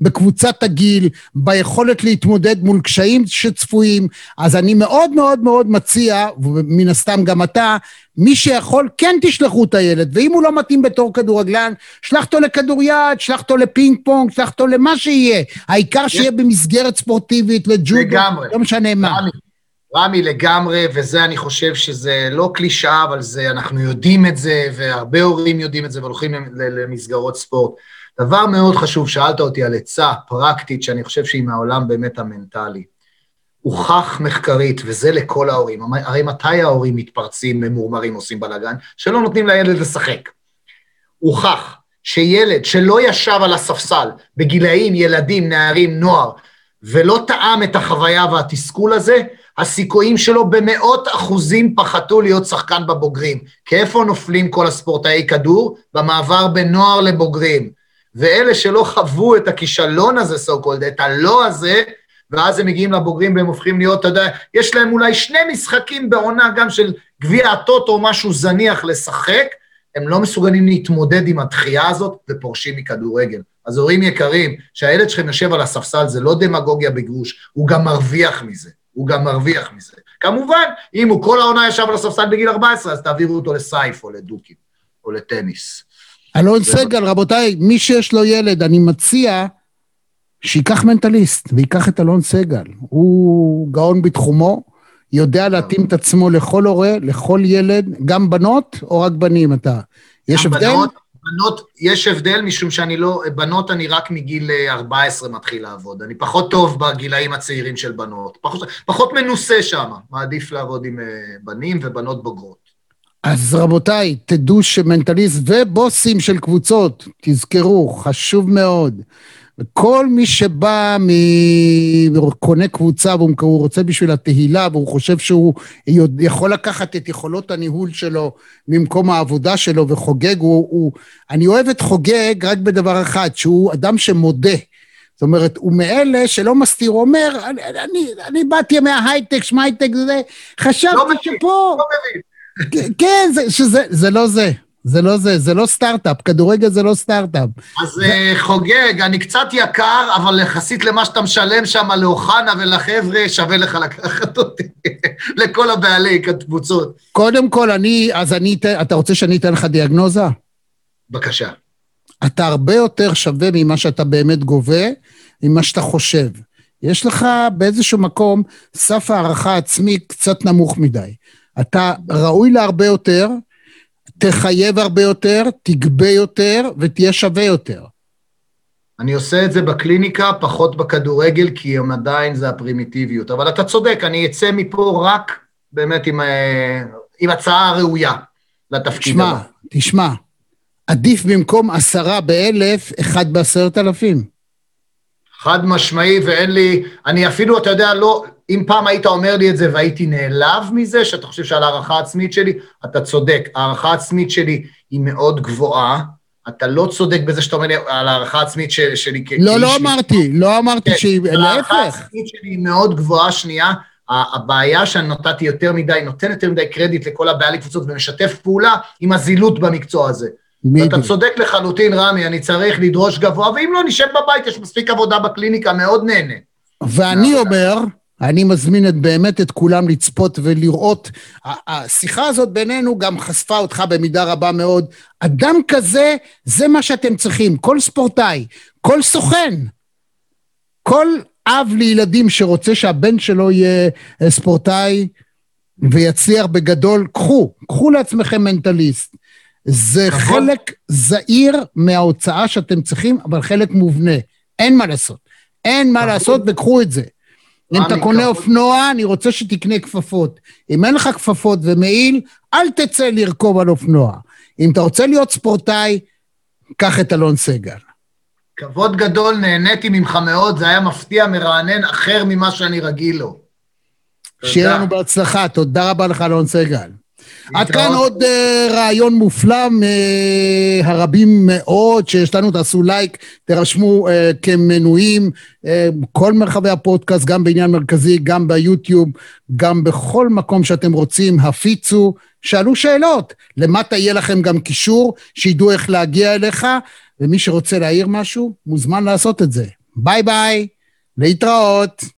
בקבוצת הגיל, ביכולת להתמודד מול קשיים שצפויים. אז אני מאוד מאוד מאוד מציע, ומן הסתם גם אתה, מי שיכול, כן תשלחו את הילד, ואם הוא לא מתאים בתור כדורגלן, שלח אותו לכדוריד, שלח אותו לפינג פונג, שלח אותו למה שיהיה. העיקר שיהיה במסגרת ספורטיבית, לג'ודו, לא משנה מה. רמי לגמרי, וזה אני חושב שזה לא קלישאה, אבל זה, אנחנו יודעים את זה, והרבה הורים יודעים את זה והולכים למסגרות ספורט. דבר מאוד חשוב, שאלת אותי על עצה פרקטית, שאני חושב שהיא מהעולם באמת המנטלי. הוכח מחקרית, וזה לכל ההורים, הרי מתי ההורים מתפרצים, ממורמרים, עושים בלאגן? שלא נותנים לילד לשחק. הוכח שילד שלא ישב על הספסל בגילאים, ילדים, נערים, נוער, ולא טעם את החוויה והתסכול הזה, הסיכויים שלו במאות אחוזים פחתו להיות שחקן בבוגרים. כי איפה נופלים כל הספורטאי כדור? במעבר בין נוער לבוגרים. ואלה שלא חוו את הכישלון הזה, so called, את הלא הזה, ואז הם מגיעים לבוגרים והם הופכים להיות, אתה יודע, יש להם אולי שני משחקים בעונה גם של גביע הטוטו או משהו זניח לשחק, הם לא מסוגלים להתמודד עם הדחייה הזאת ופורשים מכדורגל. אז הורים יקרים, שהילד שלכם יושב על הספסל זה לא דמגוגיה בגרוש, הוא גם מרוויח מזה. הוא גם מרוויח מזה. כמובן, אם הוא כל העונה ישב על הספסל בגיל 14, אז תעבירו אותו לסייף או לדוקים או לטניס. אלון סגל, רבותיי, מי שיש לו ילד, אני מציע שייקח מנטליסט וייקח את אלון סגל. הוא גאון בתחומו, יודע להתאים את עצמו לכל הורה, לכל ילד, גם בנות או רק בנים אתה? יש הבדל? בנות, בנות, יש הבדל משום שאני לא, בנות אני רק מגיל 14 אה, מתחיל לעבוד. אני פחות טוב בגילאים הצעירים של בנות. פחות, פחות מנוסה שם, מעדיף לעבוד עם אה, בנים ובנות בוגרות. אז רבותיי, תדעו שמנטליסט ובוסים של קבוצות, תזכרו, חשוב מאוד. וכל מי שבא, מ... קונה קבוצה והוא רוצה בשביל התהילה והוא חושב שהוא יכול לקחת את יכולות הניהול שלו ממקום העבודה שלו וחוגג, הוא, הוא... אני אוהב את חוגג רק בדבר אחד, שהוא אדם שמודה. זאת אומרת, הוא מאלה שלא מסתיר, הוא אומר, אני, אני, אני באתי מההייטק, שמייטק, זה, חשבתי לא שפה... לא מבין. כן, זה, שזה, זה לא זה. זה לא זה, זה לא סטארט-אפ, כדורגל זה לא סטארט-אפ. אז זה... אה, חוגג, אני קצת יקר, אבל יחסית למה שאתה משלם שם לאוחנה ולחבר'ה, שווה לך לקחת אותי <laughs> לכל הבעלי קבוצות. קודם כל, אני, אז אני אתן, אתה רוצה שאני אתן לך דיאגנוזה? בבקשה. אתה הרבה יותר שווה ממה שאתה באמת גובה, ממה שאתה חושב. יש לך באיזשהו מקום סף הערכה עצמי קצת נמוך מדי. אתה ראוי להרבה יותר, תחייב הרבה יותר, תגבה יותר ותהיה שווה יותר. אני עושה את זה בקליניקה, פחות בכדורגל, כי הם עדיין זה הפרימיטיביות. אבל אתה צודק, אני אצא מפה רק באמת עם, אה, עם הצעה ראויה לתפקיד תשמע, הבא. תשמע, עדיף במקום עשרה באלף, אחד בעשרת אלפים. חד משמעי, ואין לי, אני אפילו, אתה יודע, לא, אם פעם היית אומר לי את זה והייתי נעלב מזה, שאתה חושב שעל הערכה עצמית שלי, אתה צודק, הערכה עצמית שלי היא מאוד גבוהה, אתה לא צודק בזה שאתה אומר לי על הערכה עצמית של, שלי כאיש... לא, לא אמרתי, לא אמרתי כן, שהיא... להפך. הערכה העצמית שלי היא מאוד גבוהה, שנייה. הבעיה שאני נתתי יותר מדי, נותן יותר מדי קרדיט לכל הבעלי קבוצות ומשתף פעולה עם הזילות במקצוע הזה. אתה צודק לחלוטין, רמי, אני צריך לדרוש גבוה, ואם לא, נשב בבית, יש מספיק עבודה בקליניקה, מאוד נהנה. ואני אומר, אני מזמין את, באמת את כולם לצפות ולראות. השיחה הזאת בינינו גם חשפה אותך במידה רבה מאוד. אדם כזה, זה מה שאתם צריכים. כל ספורטאי, כל סוכן, כל אב לילדים שרוצה שהבן שלו יהיה אה, ספורטאי ויצליח בגדול, קחו, קחו לעצמכם מנטליסט. זה נכון. חלק זעיר מההוצאה שאתם צריכים, אבל חלק מובנה. אין מה לעשות. אין מה נכון. לעשות וקחו את זה. אם אתה קונה אופנוע, אני רוצה שתקנה כפפות. אם אין לך כפפות ומעיל, אל תצא לרכוב על אופנוע. אם אתה רוצה להיות ספורטאי, קח את אלון סגל. כבוד גדול, נהניתי ממך מאוד, זה היה מפתיע, מרענן, אחר ממה שאני רגיל לו. שיהיה לנו בהצלחה, תודה רבה לך, אלון סגל. עד כאן עוד uh, רעיון מופלא מהרבים מאוד שיש לנו, תעשו לייק, תירשמו uh, כמנויים, uh, כל מרחבי הפודקאסט, גם בעניין מרכזי, גם ביוטיוב, גם בכל מקום שאתם רוצים, הפיצו, שאלו שאלות. למטה יהיה לכם גם קישור, שידעו איך להגיע אליך, ומי שרוצה להעיר משהו, מוזמן לעשות את זה. ביי ביי, להתראות.